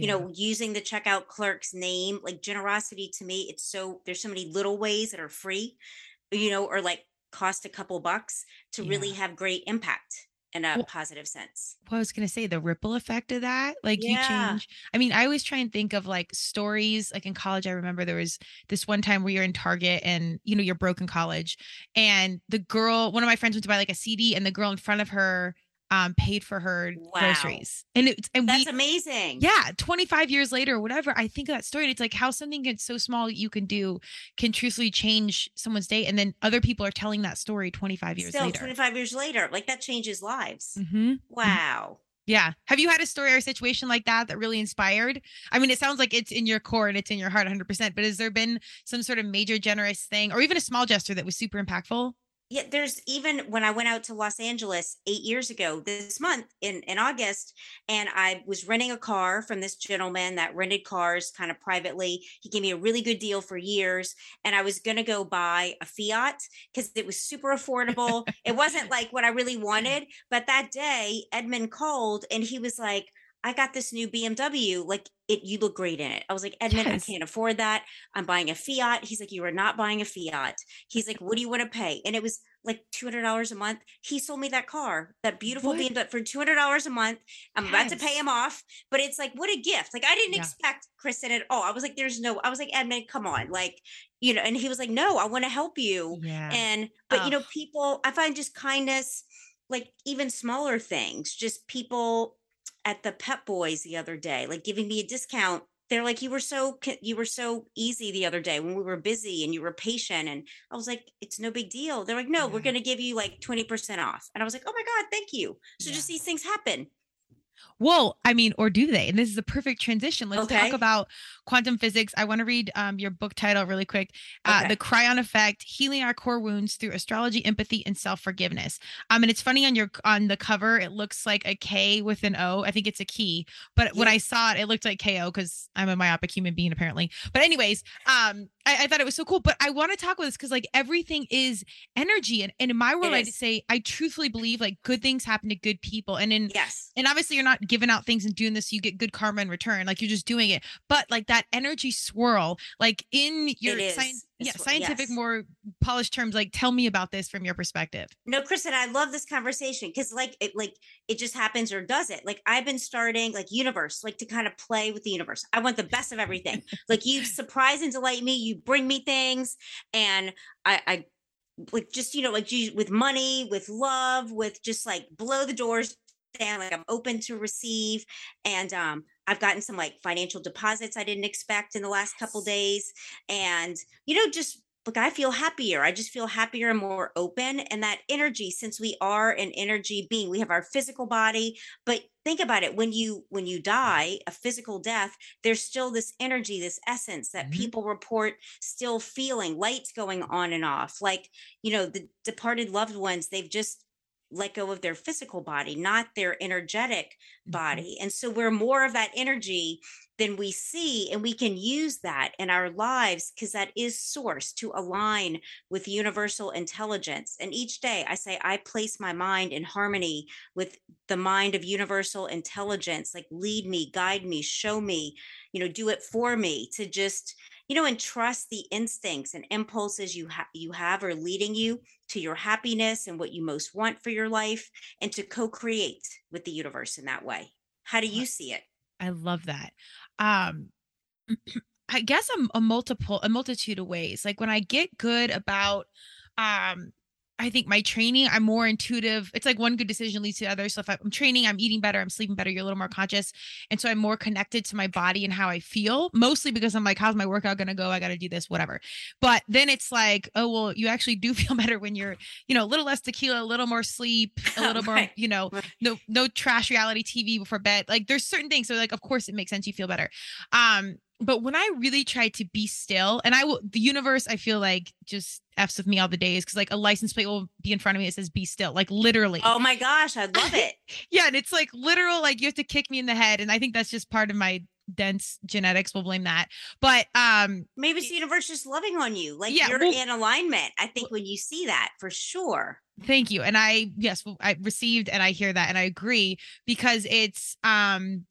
S3: you
S1: Yeah.
S3: know, using the checkout clerk's name. Like generosity to me, it's so, there's so many little ways that are free, you know, or like cost a couple bucks to really have great impact in a
S1: Well,
S3: positive sense.
S1: what I was gonna say, the ripple effect of that, like you change. I mean, I always try and think of like stories. Like in college, I remember there was this one time where you're in Target and you know you're broke in college, and the girl, one of my friends went to buy like a CD, and the girl in front of her um paid for her
S3: Wow.
S1: groceries, and it's and
S3: That's
S1: we.
S3: amazing.
S1: yeah, 25 years later or whatever, I think of that story. And it's like how something gets so small you can do can truthfully change someone's day. And then other people are telling that story 25 years
S3: Still
S1: later.
S3: 25 years later, like that changes lives.
S1: Mhm.
S3: Wow.
S1: Yeah. Have you had a story or a situation like that that really inspired? I mean, it sounds like it's in your core and it's in your heart 100%, but has there been some sort of major generous thing or even a small gesture that was super impactful?
S3: Yeah, there's even when I went out to Los Angeles eight years ago this month in, in August, and I was renting a car from this gentleman that rented cars kind of privately. He gave me a really good deal for years, and I was going to go buy a Fiat because it was super affordable. it wasn't like what I really <laughs> wanted, but that day, Edmund called and he was like, I got this new BMW. Like it, you look great in it. I was like, Edmund,
S1: Yes.
S3: I can't afford that. I'm buying a Fiat. He's like, you are not buying a Fiat. He's like, what do you want to pay? And it was like $200 a month. He sold me that car, that beautiful
S1: What?
S3: BMW for $200 a month. I'm about to pay him off, but it's like, what a gift. Like I didn't
S1: Yeah.
S3: expect Kristen at all. I was like, there's no, I was like, Edmund, come on. Like, you know, and he was like, no, I want to help you.
S1: Yeah.
S3: And, but you know, people, I find just kindness, like even smaller things, just people at the Pep Boys the other day, like giving me a discount. They're like, you were so, you were so easy the other day when we were busy and you were patient. And I was like, it's no big deal. They're like, no, we're going to give you like 20% off. And I was like, oh my God, thank you. So just these things happen.
S1: Well, I mean, or do they? And this is a perfect transition. Let's
S3: Okay.
S1: talk about quantum physics. I want to read um, your book title really quick uh,
S3: Okay.
S1: The Chiron Effect Healing Our Core Wounds Through Astrology, Empathy, and Self Forgiveness. Um, and it's funny on your on the cover, it looks like a K with an O. I think it's a key. But when I saw it, it looked like KO because I'm a myopic human being, apparently. But, anyways, um, I, I thought it was so cool. But I want to talk about this because, like, everything is energy. And, and in my world, I'd say I truthfully believe like good things happen to good people. And in
S3: Yes.
S1: and obviously you're not giving out things and doing this so you get good karma in return like you're just doing it but like that energy swirl like in your
S3: is.
S1: Yeah, scientific
S3: yes.
S1: more polished terms like tell me about this from your perspective
S3: No, Kristen, I love this conversation because like it like it just happens or does it. Like I've been starting like universe, like to kind of play with the universe. I want the best of everything. <laughs> like you surprise and delight me, you bring me things, and I I like just you know like with money, with love, with just like blow the doors down. Like I'm open to receive, and um I've gotten some like financial deposits I didn't expect in the last couple days, and you know just look i feel happier i just feel happier and more open and that energy since we are an energy being we have our physical body but think about it when you when you die a physical death there's still this energy this essence that
S1: Mhm.
S3: people report still feeling lights going on and off like you know the departed loved ones they've just let go of their physical body not their energetic
S1: Mhm.
S3: body and so we're more of that energy than we see and we can use that in our lives because that is source to align with universal intelligence and each day i say i place my mind in harmony with the mind of universal intelligence like lead me guide me show me you know do it for me to just you know and trust the instincts and impulses you have you have are leading you to your happiness and what you most want for your life and to co-create with the universe in that way. How do you see it?
S1: I love that. Um <clears throat> i guess I'm a multiple a multitude of ways. Like when i get good about um I think my training, I'm more intuitive. It's like one good decision leads to the other. So if I'm training, I'm eating better, I'm sleeping better, you're a little more conscious. And so I'm more connected to my body and how I feel, mostly because I'm like, how's my workout going to go? I got to do this, whatever. But then it's like, oh, well, you actually do <laughs> feel better when you're, you know, a little less tequila, a little more sleep, <laughs> a little more,
S3: Right.
S1: you know,
S3: Right.
S1: no, no trash reality TV before bed. Like there's certain things. So like, of course it makes sense. You feel better. Um, but when I really try to be still, and I will, the universe, I feel like just f's with me all the days because like a license plate will be in front of me that says "be still," like literally.
S3: oh my gosh i love it <laughs>
S1: Yeah, and it's like literal, like you have to kick me in the head, and I think that's just part of my dense genetics. We'll blame that. But um,
S3: maybe it's the universe just loving on you like
S1: Yeah,
S3: you're
S1: well-
S3: in alignment i think when you see that for sure
S1: thank you, and I yes, I received, and I hear that, and I agree because it's um.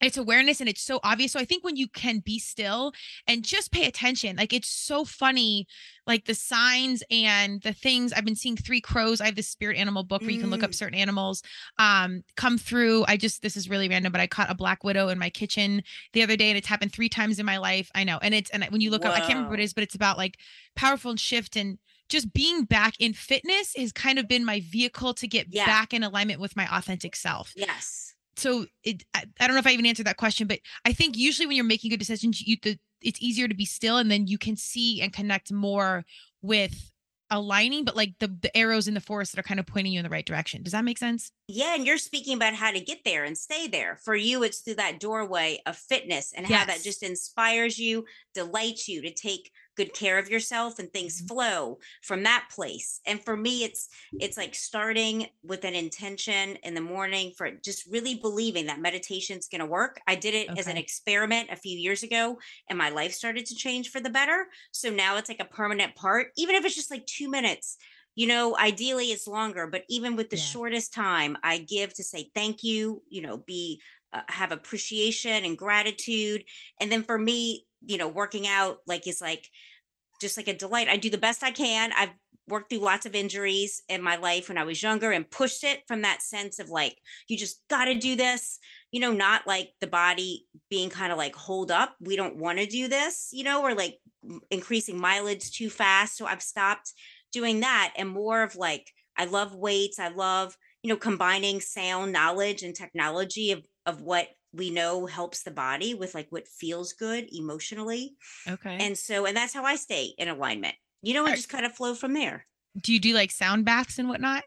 S1: It's awareness and it's so obvious. So I think when you can be still and just pay attention, like it's so funny, like the signs and the things I've been seeing three crows. I have this spirit animal book where you can look up
S3: Mm.
S1: certain animals um come through. I just this is really random, but I caught a black widow in my kitchen the other day and it's happened three times in my life. I know. And it's and when you look up, I can't remember what it is, but it's about like powerful and shift and just being back in fitness has kind of been my vehicle to get
S3: Yeah.
S1: back in alignment with my authentic self
S3: yes
S1: so it I, I don't know if I even answered that question, but I think usually when you're making good decisions, you the it's easier to be still and then you can see and connect more with aligning, but like the the arrows in the forest that are kind of pointing you in the right direction. Does that make sense?
S3: yeah and you're speaking about how to get there and stay there for you it's through that doorway of fitness and how that just inspires you delights you to take good care of yourself and things
S1: Mhm.
S3: flow from that place. And for me it's it's like starting with an intention in the morning for just really believing that meditation's going to work. I did it as an experiment a few years ago and my life started to change for the better. So now it's like a permanent part even if it's just like two minutes. You know ideally it's longer but even with the
S1: Yeah.
S3: shortest time i give to say thank you you know be uh, have appreciation and gratitude. And then for me you know working out like is like just like a delight. I do the best i can. I've worked through lots of injuries in my life when i was younger and pushed it from that sense of like you just got to do this you know not like the body being kind of like hold up we don't want to do this you know or like increasing mileage too fast. So i've stopped doing that and more of like i love weights. I love you know combining sound knowledge and technology of of what we know helps the body with like what feels good emotionally
S1: Okay.
S3: and so and that's how i stay in alignment you know and just kind of flow from there
S1: do you do like sound baths and whatnot?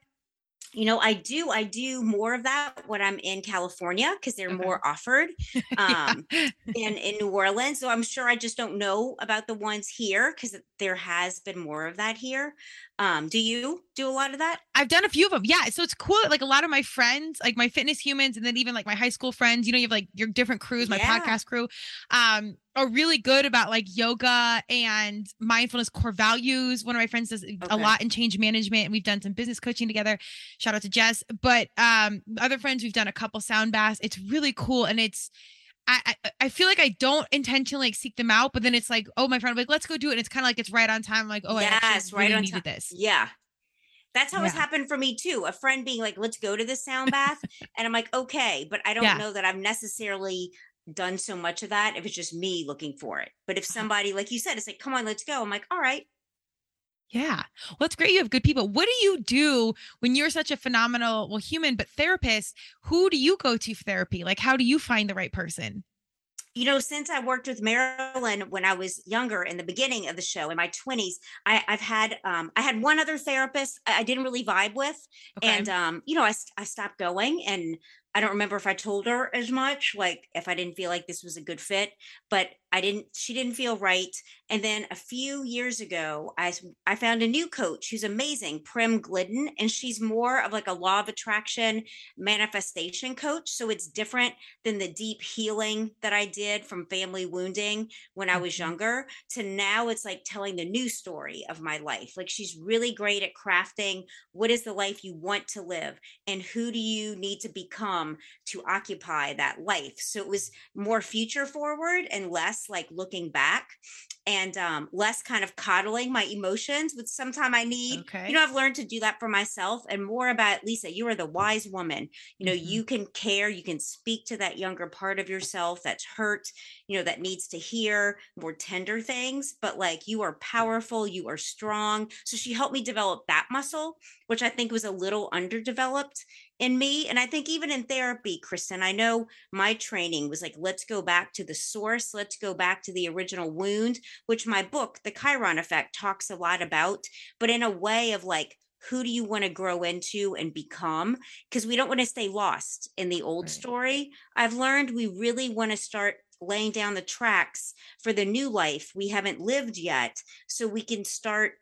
S3: you know i do i do more of that when i'm in california because they're okay. more offered <laughs> um yeah. in in new orleans so i'm sure i just don't know about the ones here because there has been more of that here um do you do a lot of that
S1: i've done a few of them yeah so it's cool like a lot of my friends like my fitness humans and then even like my high school friends you know you have like your different crews my yeah. podcast crew um are really good about like yoga and mindfulness core values one of my friends does okay. a lot in change management and we've done some business coaching together shout out to jess but um other friends we've done a couple sound baths it's really cool and it's I, I feel like I don't intentionally like seek them out, but then it's like, oh, my friend, like, let's go do it. And it's kind of like it's right on time. I'm like, oh, yes, I actually right really needed time. this.
S3: Yeah. That's how yeah. it's happened for me too. A friend being like, let's go to the sound bath. <laughs> and I'm like, okay, but I don't yeah. know that I've necessarily done so much of that if it's just me looking for it. But if uh-huh. somebody, like you said, it's like, come on, let's go. I'm like, all right,
S1: yeah. Well, it's great you have good people. What do you do when you're such a phenomenal, well, human, but therapist? Who do you go to for therapy? Like, how do you find the right person?
S3: You know, since I worked with Marilyn when I was younger in the beginning of the show in my 20s, I, have had um, I had one other therapist I didn't really vibe with, okay. and um, you know, I I stopped going, and I don't remember if I told her as much, like if I didn't feel like this was a good fit, but I didn't, she didn't feel right. And then a few years ago, I, I found a new coach who's amazing, Prim Glidden, and she's more of like a law of attraction manifestation coach. So it's different than the deep healing that I did from family wounding when I was mm-hmm. younger to now it's like telling the new story of my life. Like she's really great at crafting what is the life you want to live and who do you need to become to occupy that life. So it was more future forward and less like looking back and um, less kind of coddling my emotions, which sometimes I need. Okay. You know, I've learned to do that for myself and more about Lisa, you are the wise woman. You know, mm-hmm. you can care, you can speak to that younger part of yourself that's hurt, you know, that needs to hear more tender things, but like you are powerful, you are strong. So she helped me develop that muscle, which I think was a little underdeveloped in me. And I think even in therapy, Kristen, I know my training was like, let's go back to the source, let's go back to the original wound which my book, The Chiron Effect, talks a lot about, but in a way of like, who do you want to grow into and become? Because we don't want to stay lost in the old right. story. I've learned we really want to start laying down the tracks for the new life we haven't lived yet so we can start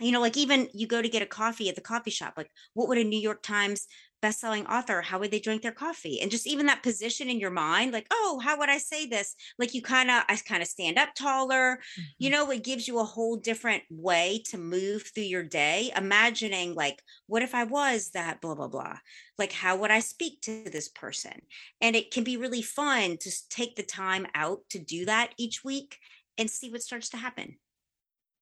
S3: you know like even you go to get a coffee at the coffee shop like what would a new york times best-selling author how would they drink their coffee? And just even that position in your mind like oh how would i say this? Like you kind of i kind of stand up taller. Mm-hmm. you know it gives you a whole different way to move through your day imagining like what if i was that blah blah blah? Like how would i speak to this person? And it can be really fun to take the time out to do that each week and see what starts to happen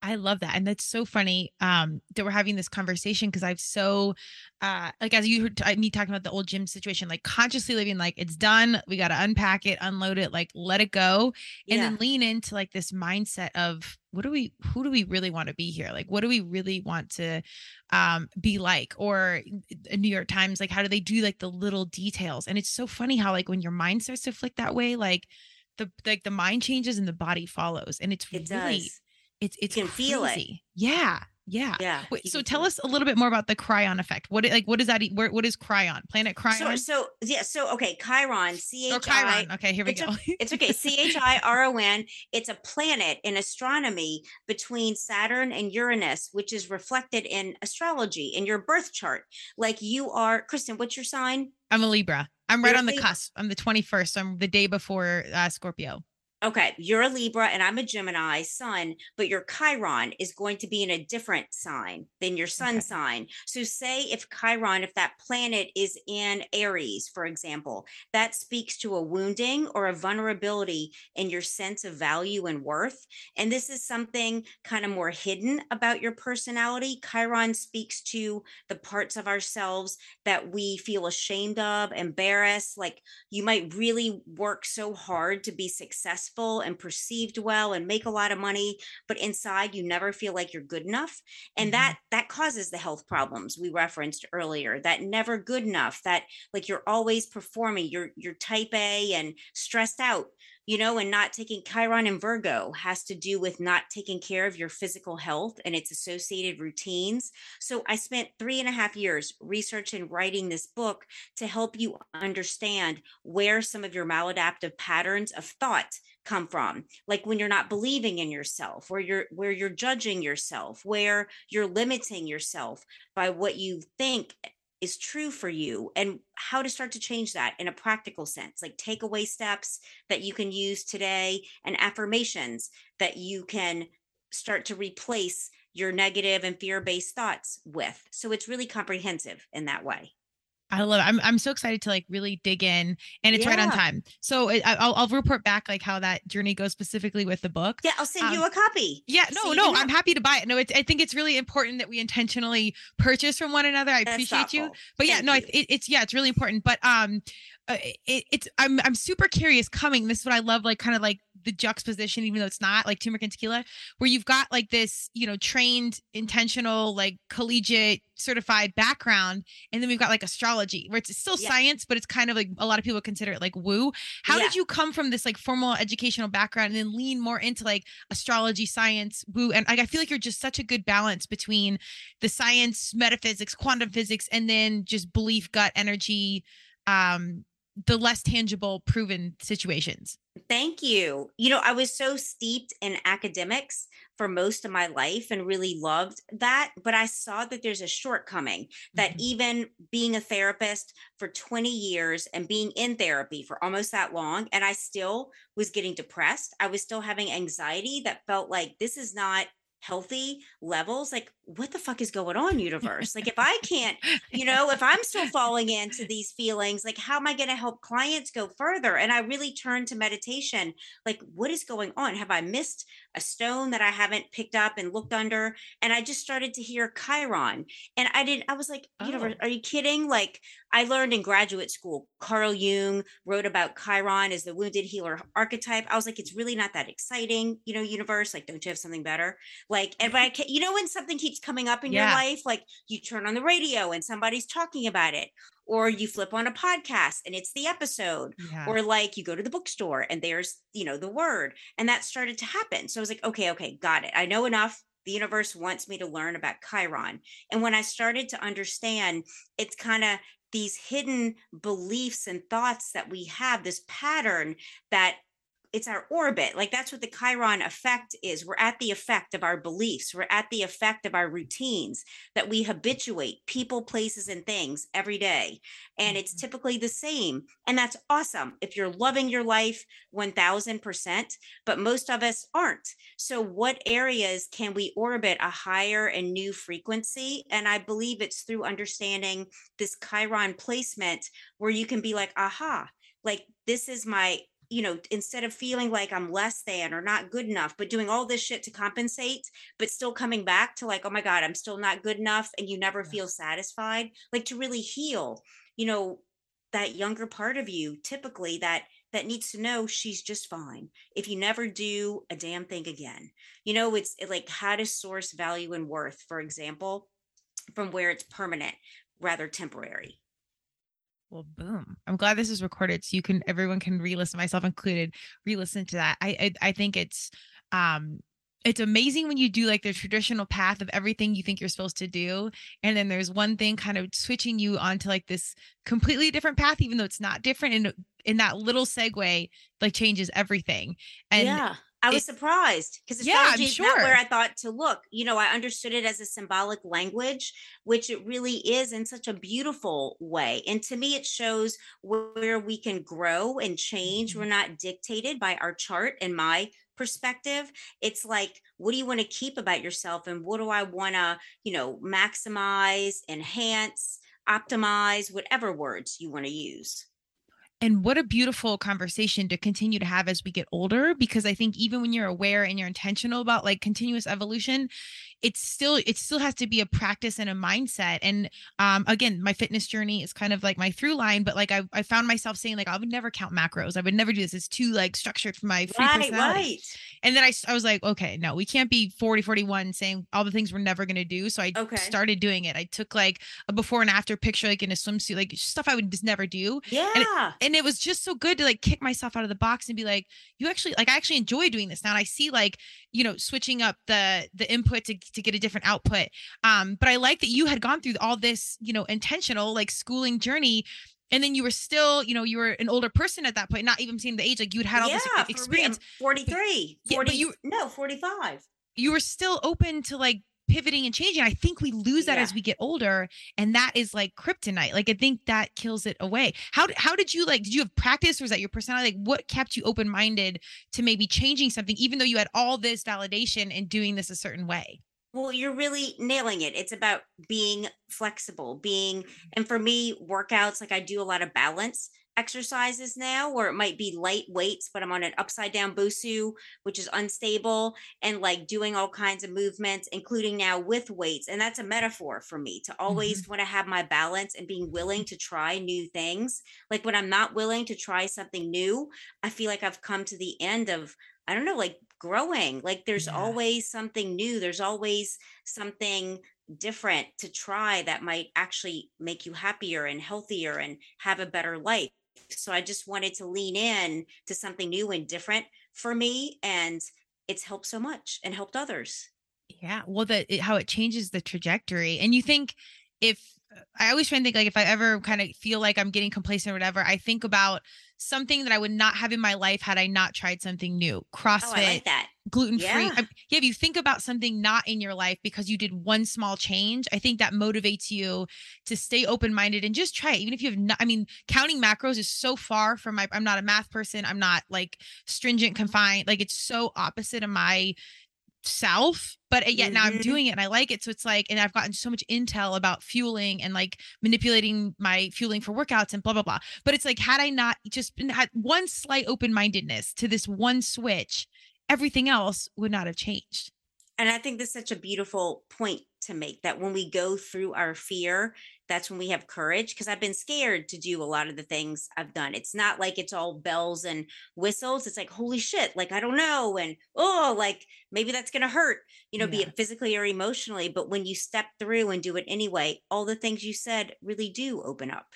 S1: I love that. And that's so funny um, that we're having this conversation because I've so, uh, like, as you heard me talking about the old gym situation, like consciously living, like, it's done. We got to unpack it, unload it, like, let it go. And yeah. then lean into like this mindset of what do we, who do we really want to be here? Like, what do we really want to um, be like? Or New York Times, like, how do they do like the little details? And it's so funny how, like, when your mind starts to flick that way, like, the like the mind changes and the body follows and it's
S3: it
S1: really
S3: does
S1: it's it's
S3: you can
S1: crazy.
S3: feel it.
S1: Yeah. Yeah.
S3: Yeah.
S1: Wait, so tell us a little bit more about the Chiron effect. What like what is that? Where what is Chiron? Planet Chiron?
S3: So, so yeah, so okay, Chiron, C H I.
S1: Okay, here we
S3: it's
S1: go.
S3: A, <laughs> it's okay. C H I R O N. It's a planet in astronomy between Saturn and Uranus, which is reflected in astrology in your birth chart. Like you are, Kristen, what's your sign?
S1: I'm a Libra. I'm right You're on the cusp. I'm the 21st. So I'm the day before uh, Scorpio.
S3: Okay, you're a Libra and I'm a Gemini sun, but your Chiron is going to be in a different sign than your sun okay. sign. So, say if Chiron, if that planet is in Aries, for example, that speaks to a wounding or a vulnerability in your sense of value and worth. And this is something kind of more hidden about your personality. Chiron speaks to the parts of ourselves that we feel ashamed of, embarrassed. Like you might really work so hard to be successful successful and perceived well and make a lot of money but inside you never feel like you're good enough and mm-hmm. that that causes the health problems we referenced earlier that never good enough that like you're always performing you're you're type A and stressed out you know, and not taking Chiron and Virgo has to do with not taking care of your physical health and its associated routines. So I spent three and a half years researching, writing this book to help you understand where some of your maladaptive patterns of thought come from like when you're not believing in yourself where you're where you're judging yourself where you're limiting yourself by what you think is true for you and how to start to change that in a practical sense like takeaway steps that you can use today and affirmations that you can start to replace your negative and fear based thoughts with. So it's really comprehensive in that way
S1: I love it. I'm I'm so excited to like really dig in, and it's yeah. right on time. So it, I'll I'll report back like how that journey goes specifically with the book.
S3: Yeah, I'll send um, you a copy.
S1: Yeah, no, so no, I'm happy to buy it. No, it's I think it's really important that we intentionally purchase from one another. I That's appreciate thoughtful. you, but Thank yeah, no, it, it's yeah, it's really important. But um, uh, it, it's I'm I'm super curious coming. This is what I love, like kind of like the juxtaposition, even though it's not like turmeric and tequila, where you've got like this, you know, trained, intentional, like collegiate, certified background, and then we've got like astrology, where it's still yeah. science, but it's kind of like a lot of people consider it like woo. How yeah. did you come from this like formal educational background and then lean more into like astrology, science, woo? And like I feel like you're just such a good balance between the science, metaphysics, quantum physics, and then just belief, gut energy, um the less tangible proven situations
S3: thank you you know i was so steeped in academics for most of my life and really loved that but i saw that there's a shortcoming that mm-hmm. even being a therapist for 20 years and being in therapy for almost that long and i still was getting depressed i was still having anxiety that felt like this is not healthy levels like what the fuck is going on universe? Like if <laughs> i can't you know if i'm still falling into these feelings like how am i going to help clients go further? And i really turned to meditation like what is going on? Have i missed a stone that i haven't picked up and looked under? And i just started to hear chiron. And i didn't i was like oh. universe are you kidding? Like i learned in graduate school carl jung wrote about chiron as the wounded healer archetype. I was like it's really not that exciting you know universe like don't you have something better? Like and but i can't, you know when something keeps keeps coming up in yeah. your life like you turn on the radio and somebody's talking about it or you flip on a podcast and it's the episode yeah. or like you go to the bookstore and there's you know the word and that started to happen. So i was like okay okay got it. I know enough. The universe wants me to learn about chiron. And when i started to understand it's kind of these hidden beliefs and thoughts that we have this pattern that it's our orbit. Like that's what the Chiron effect is. We're at the effect of our beliefs. We're at the effect of our routines that we habituate people, places, and things every day. And it's mm-hmm. typically the same. And that's awesome if you're loving your life 1000%, but most of us aren't. So, what areas can we orbit a higher and new frequency? And I believe it's through understanding this Chiron placement where you can be like, aha, like this is my you know, instead of feeling like I'm less than or not good enough, but doing all this shit to compensate, but still coming back to like, oh my God, I'm still not good enough. And you never feel satisfied, like to really heal, you know, that younger part of you typically that that needs to know she's just fine if you never do a damn thing again you know it's like how to source value and worth for example from where it's permanent rather temporary
S1: well, boom. I'm glad this is recorded so you can everyone can re-listen, myself included, re-listen to that. I I, I think it's um it's amazing when you do like the traditional path of everything you think you're supposed to do and then there's one thing kind of switching you onto like this completely different path even though it's not different and in that little segue like changes everything and
S3: yeah I was it, surprised because astrology yeah, is sure. not where I thought to look. You know, I understood it as a symbolic language, which it really is in such a beautiful way. And to me, it shows where we can grow and change. Mm-hmm. We're not dictated by our chart and my perspective. It's like, what do you want to keep about yourself? And what do I want to, you know, maximize, enhance, optimize, whatever words you want to use
S1: and what a beautiful conversation to continue to have as we get older because i think even when you're aware and you're intentional about like continuous evolution it's still it still has to be a practice and a mindset and um again my fitness journey is kind of like my through line but like i, I found myself saying like i would never count macros i would never do this it's too like structured for my free
S3: right,
S1: personality
S3: right.
S1: and then I, I was like okay no we can't be 40 41 saying all the things we're never going to do so i
S3: Okay.
S1: started doing it i took like a before and after picture like in a swimsuit like stuff i would just never do
S3: Yeah.
S1: and it was just so good to like kick myself out of the box and be like you actually like i actually enjoy doing this now and i see like you know switching up the the input to, to get a different output um but i like that you had gone through all this you know intentional like schooling journey and then you were still you know you were an older person at that point not even seeing the age like you'd had all
S3: yeah,
S1: this experience
S3: 43.
S1: Yeah, but
S3: 40,
S1: you-
S3: no, 45.
S1: you were still open to like pivoting and changing. I think we lose that
S3: Yeah.
S1: as we get older, and that is like kryptonite. Like I think that kills it away. How how did you like? Did you have practice, or was that your personality? Like what kept you open minded to maybe changing something, even though you had all this validation and doing this a certain way?
S3: Well, you're really nailing it. It's about being flexible, being, mm-hmm. and for me, workouts, like I do a lot of balance exercises now, where it might be light weights, but I'm on an upside down Bosu, which is unstable, and like doing all kinds of movements, including now with weights. And that's a metaphor for me to mm-hmm. always want to have my balance and being willing to try new things. Like when I'm not willing to try something new, I feel like I've come to the end of, I don't know, like growing. Like there's
S1: Yeah.
S3: always something new. There's always something different to try that might actually make you happier and healthier and have a better life. So I just wanted to lean in to something new and different for me. And it's helped so much and helped others.
S1: Yeah, well, that how it changes the trajectory, and you think if I always try and think like if I ever kind of feel like I'm getting complacent or whatever, I think about something that I would not have in my life had I not tried something new. CrossFit,
S3: Oh, I like that.
S1: gluten free.
S3: Yeah.
S1: Yeah. yeah, if you think about something not in your life because you did one small change, I think that motivates you to stay open minded and just try it. Even if you have not, I mean, counting macros is so far from my, I'm not a math person. I'm not like stringent, mm-hmm. confined. Like it's so opposite of my self, but yet now I'm
S3: Mhm.
S1: doing it and I like it. So it's like, and I've gotten so much intel about fueling and like manipulating my fueling for workouts and blah, blah, blah. But it's like, had I not just been had one slight open mindedness to this one switch, everything else would not have changed.
S3: And I think that's such a beautiful point to make that when we go through our fear, that's when we have courage. Because I've been scared to do a lot of the things I've done. It's not like it's all bells and whistles. It's like, holy shit, like, I don't know. And oh, like maybe that's going to hurt, you know, be it physically or emotionally. But when you step through and do it anyway, all the things you said really do open up.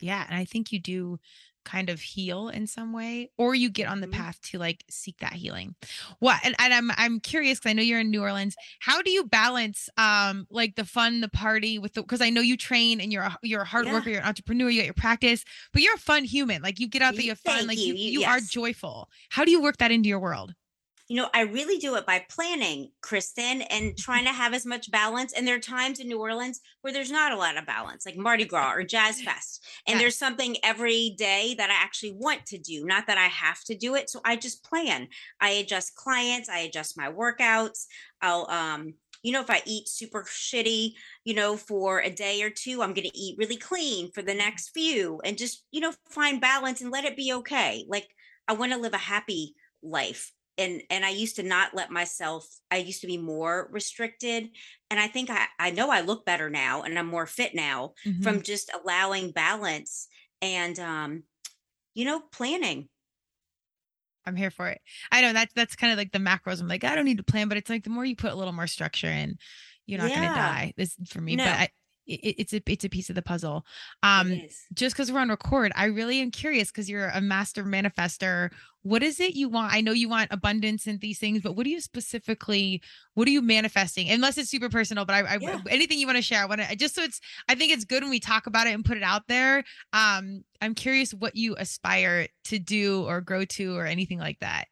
S1: Yeah. And I think you do kind of heal in some way, or you get on the
S3: Mhm.
S1: path to like seek that healing. What and, and I'm I'm curious because I know you're in New Orleans. How do you balance um like the fun, the party with the because I know you train and you're a you're a hard
S3: Yeah.
S1: worker, you're an entrepreneur, you got your practice, but you're a fun human. Like you get out there, you have fun,
S3: thank
S1: like
S3: you.
S1: you,
S3: You-
S1: you are joyful. How do you work that into your world?
S3: You know, I really do it by planning, Kristen, and trying to have as much balance. And there are times in New Orleans where there's not a lot of balance, like Mardi Gras or Jazz <laughs> Fest. And
S1: Yes.
S3: there's something every day that I actually want to do, not that I have to do it. So I just plan. I adjust clients, I adjust my workouts. I'll, um, you know, if I eat super shitty, you know, for a day or two, I'm going to eat really clean for the next few and just, you know, find balance and let it be okay. Like I want to live a happy life and and I used to not let myself I used to be more restricted and I think I I know I look better now and I'm more fit now
S1: Mhm.
S3: from just allowing balance and um you know planning
S1: I'm here for it. I know that's that's kind of like the macros. I'm like, I don't need to plan, but it's like the more you put a little more structure in, you're not gonna die. This for me,
S3: No.
S1: but I, it, it's a it's a piece of the puzzle. Um, just because we're on record, I really am curious because you're a master manifester. What is it you want? I know you want abundance and these things, but what do you specifically? What are you manifesting? Unless it's super personal, but I, I
S3: Yeah.
S1: anything you want to share, I want to just so it's. I think it's good when we talk about it and put it out there. Um, I'm curious what you aspire to do or grow to or anything like that.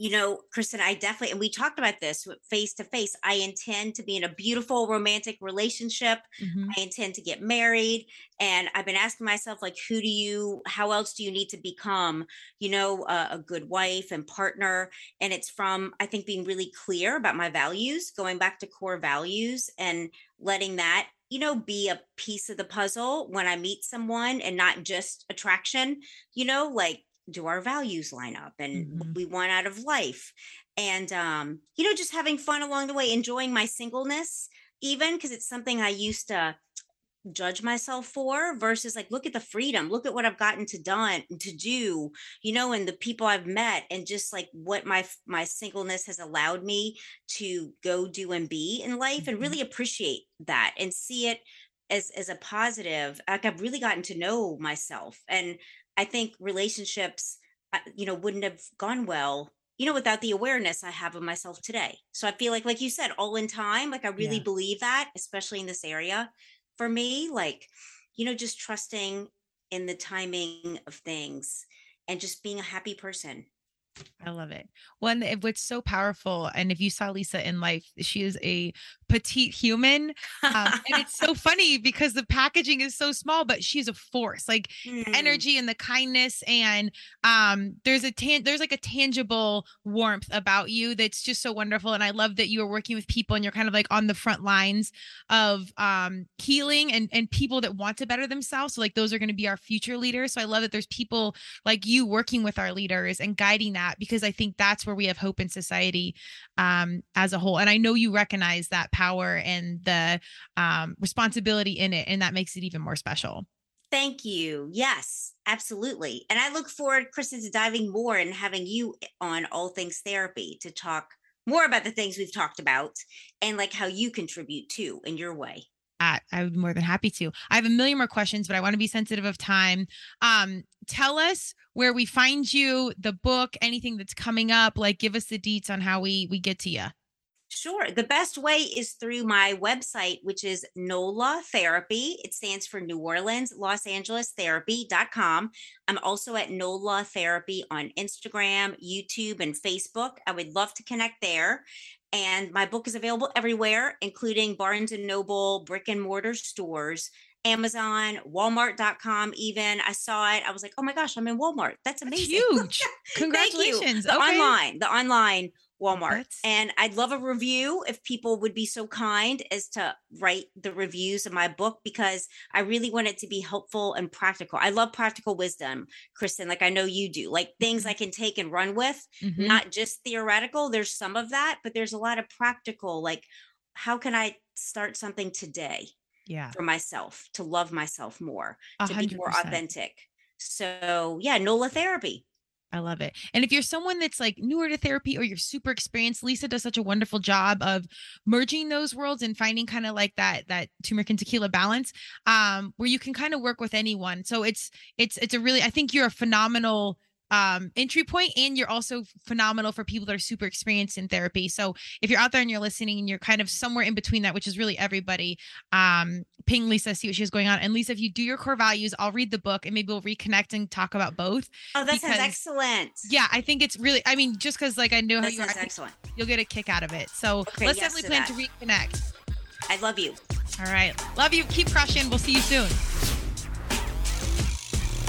S3: You know, Kristen, I definitely, and we talked about this face to face. I intend to be in a beautiful romantic relationship.
S1: Mhm.
S3: I intend to get married. And I've been asking myself, like, who do you, how else do you need to become, you know, a good wife and partner? And it's from, I think, being really clear about my values, going back to core values and letting that, you know, be a piece of the puzzle when I meet someone and not just attraction, you know, like, do our values line up and what
S1: Mhm.
S3: we want out of life and um, you know, just having fun along the way, enjoying my singleness, even because it's something I used to judge myself for versus like look at the freedom look at what i've gotten to done to do you know and the people i've met and just like what my my singleness has allowed me to go do and be in life mm-hmm. and really appreciate that and see it as as a positive like i've really gotten to know myself and i think relationships uh, you know wouldn't have gone well you know without the awareness i have of myself today. So i feel like like you said all in time like i really yeah. believe that especially in this area. For me like you know just trusting in the timing of things and just being a happy person
S1: I love it. One, what's so powerful, and if you saw Lisa in life, she is a petite human, um, <laughs> and it's so funny because the packaging is so small, but she's a force. Like mm. energy and the kindness, and um, there's a tan- there's like a tangible warmth about you that's just so wonderful. And I love that you are working with people, and you're kind of like on the front lines of um, healing and and people that want to better themselves. So like those are going to be our future leaders. So I love that there's people like you working with our leaders and guiding that because I think that's where we have hope in society um, as a whole. And I know you recognize that power and the um, responsibility in it, and that makes it even more special.
S3: Thank you. Yes, absolutely. And I look forward, Kristen, to diving more and having you on All Things Therapy to talk more about the things we've talked about and like how you contribute too in your way.
S1: I would be more than happy to. I have a million more questions, but I want to be sensitive of time. Um, tell us where we find you, the book, anything that's coming up. Like, give us the deets on how we we get to you.
S3: Sure. The best way is through my website, which is NOLA Therapy. It stands for New Orleans, Los Angeles Therapy.com. I'm also at NOLA Therapy on Instagram, YouTube, and Facebook. I would love to connect there. And my book is available everywhere, including Barnes and Noble, brick and mortar stores, Amazon, Walmart.com, even. I saw it. I was like, oh my gosh, I'm in Walmart. That's amazing.
S1: That's huge. <laughs> Congratulations.
S3: The okay. online, the online Walmart. That's... And I'd love a review if people would be so kind as to write the reviews of my book because I really want it to be helpful and practical. I love practical wisdom, Kristen, like I know you do, like things mm-hmm. I can take and run with, mm-hmm. not just theoretical. There's some of that, but there's a lot of practical, like how can I start something today?
S1: Yeah.
S3: For myself, to love myself more, 100%. to be more authentic. So, yeah, NOLA therapy.
S1: I love it. And if you're someone that's like newer to therapy or you're super experienced, Lisa does such a wonderful job of merging those worlds and finding kind of like that that turmeric and tequila balance um where you can kind of work with anyone. So it's it's it's a really I think you're a phenomenal um, entry point and you're also phenomenal for people that are super experienced in therapy. So if you're out there and you're listening and you're kind of somewhere in between that which is really everybody um, ping lisa see what she has going on. And lisa if you do your core values i'll read the book and maybe we'll reconnect and talk about both
S3: oh that because, sounds excellent.
S1: Yeah i think it's really i mean just because like i know
S3: that
S1: how you are
S3: excellent.
S1: you'll get a kick out of it. So okay, let's yes definitely plan to, to reconnect.
S3: I love you.
S1: All right. Love you. Keep crushing. We'll see you soon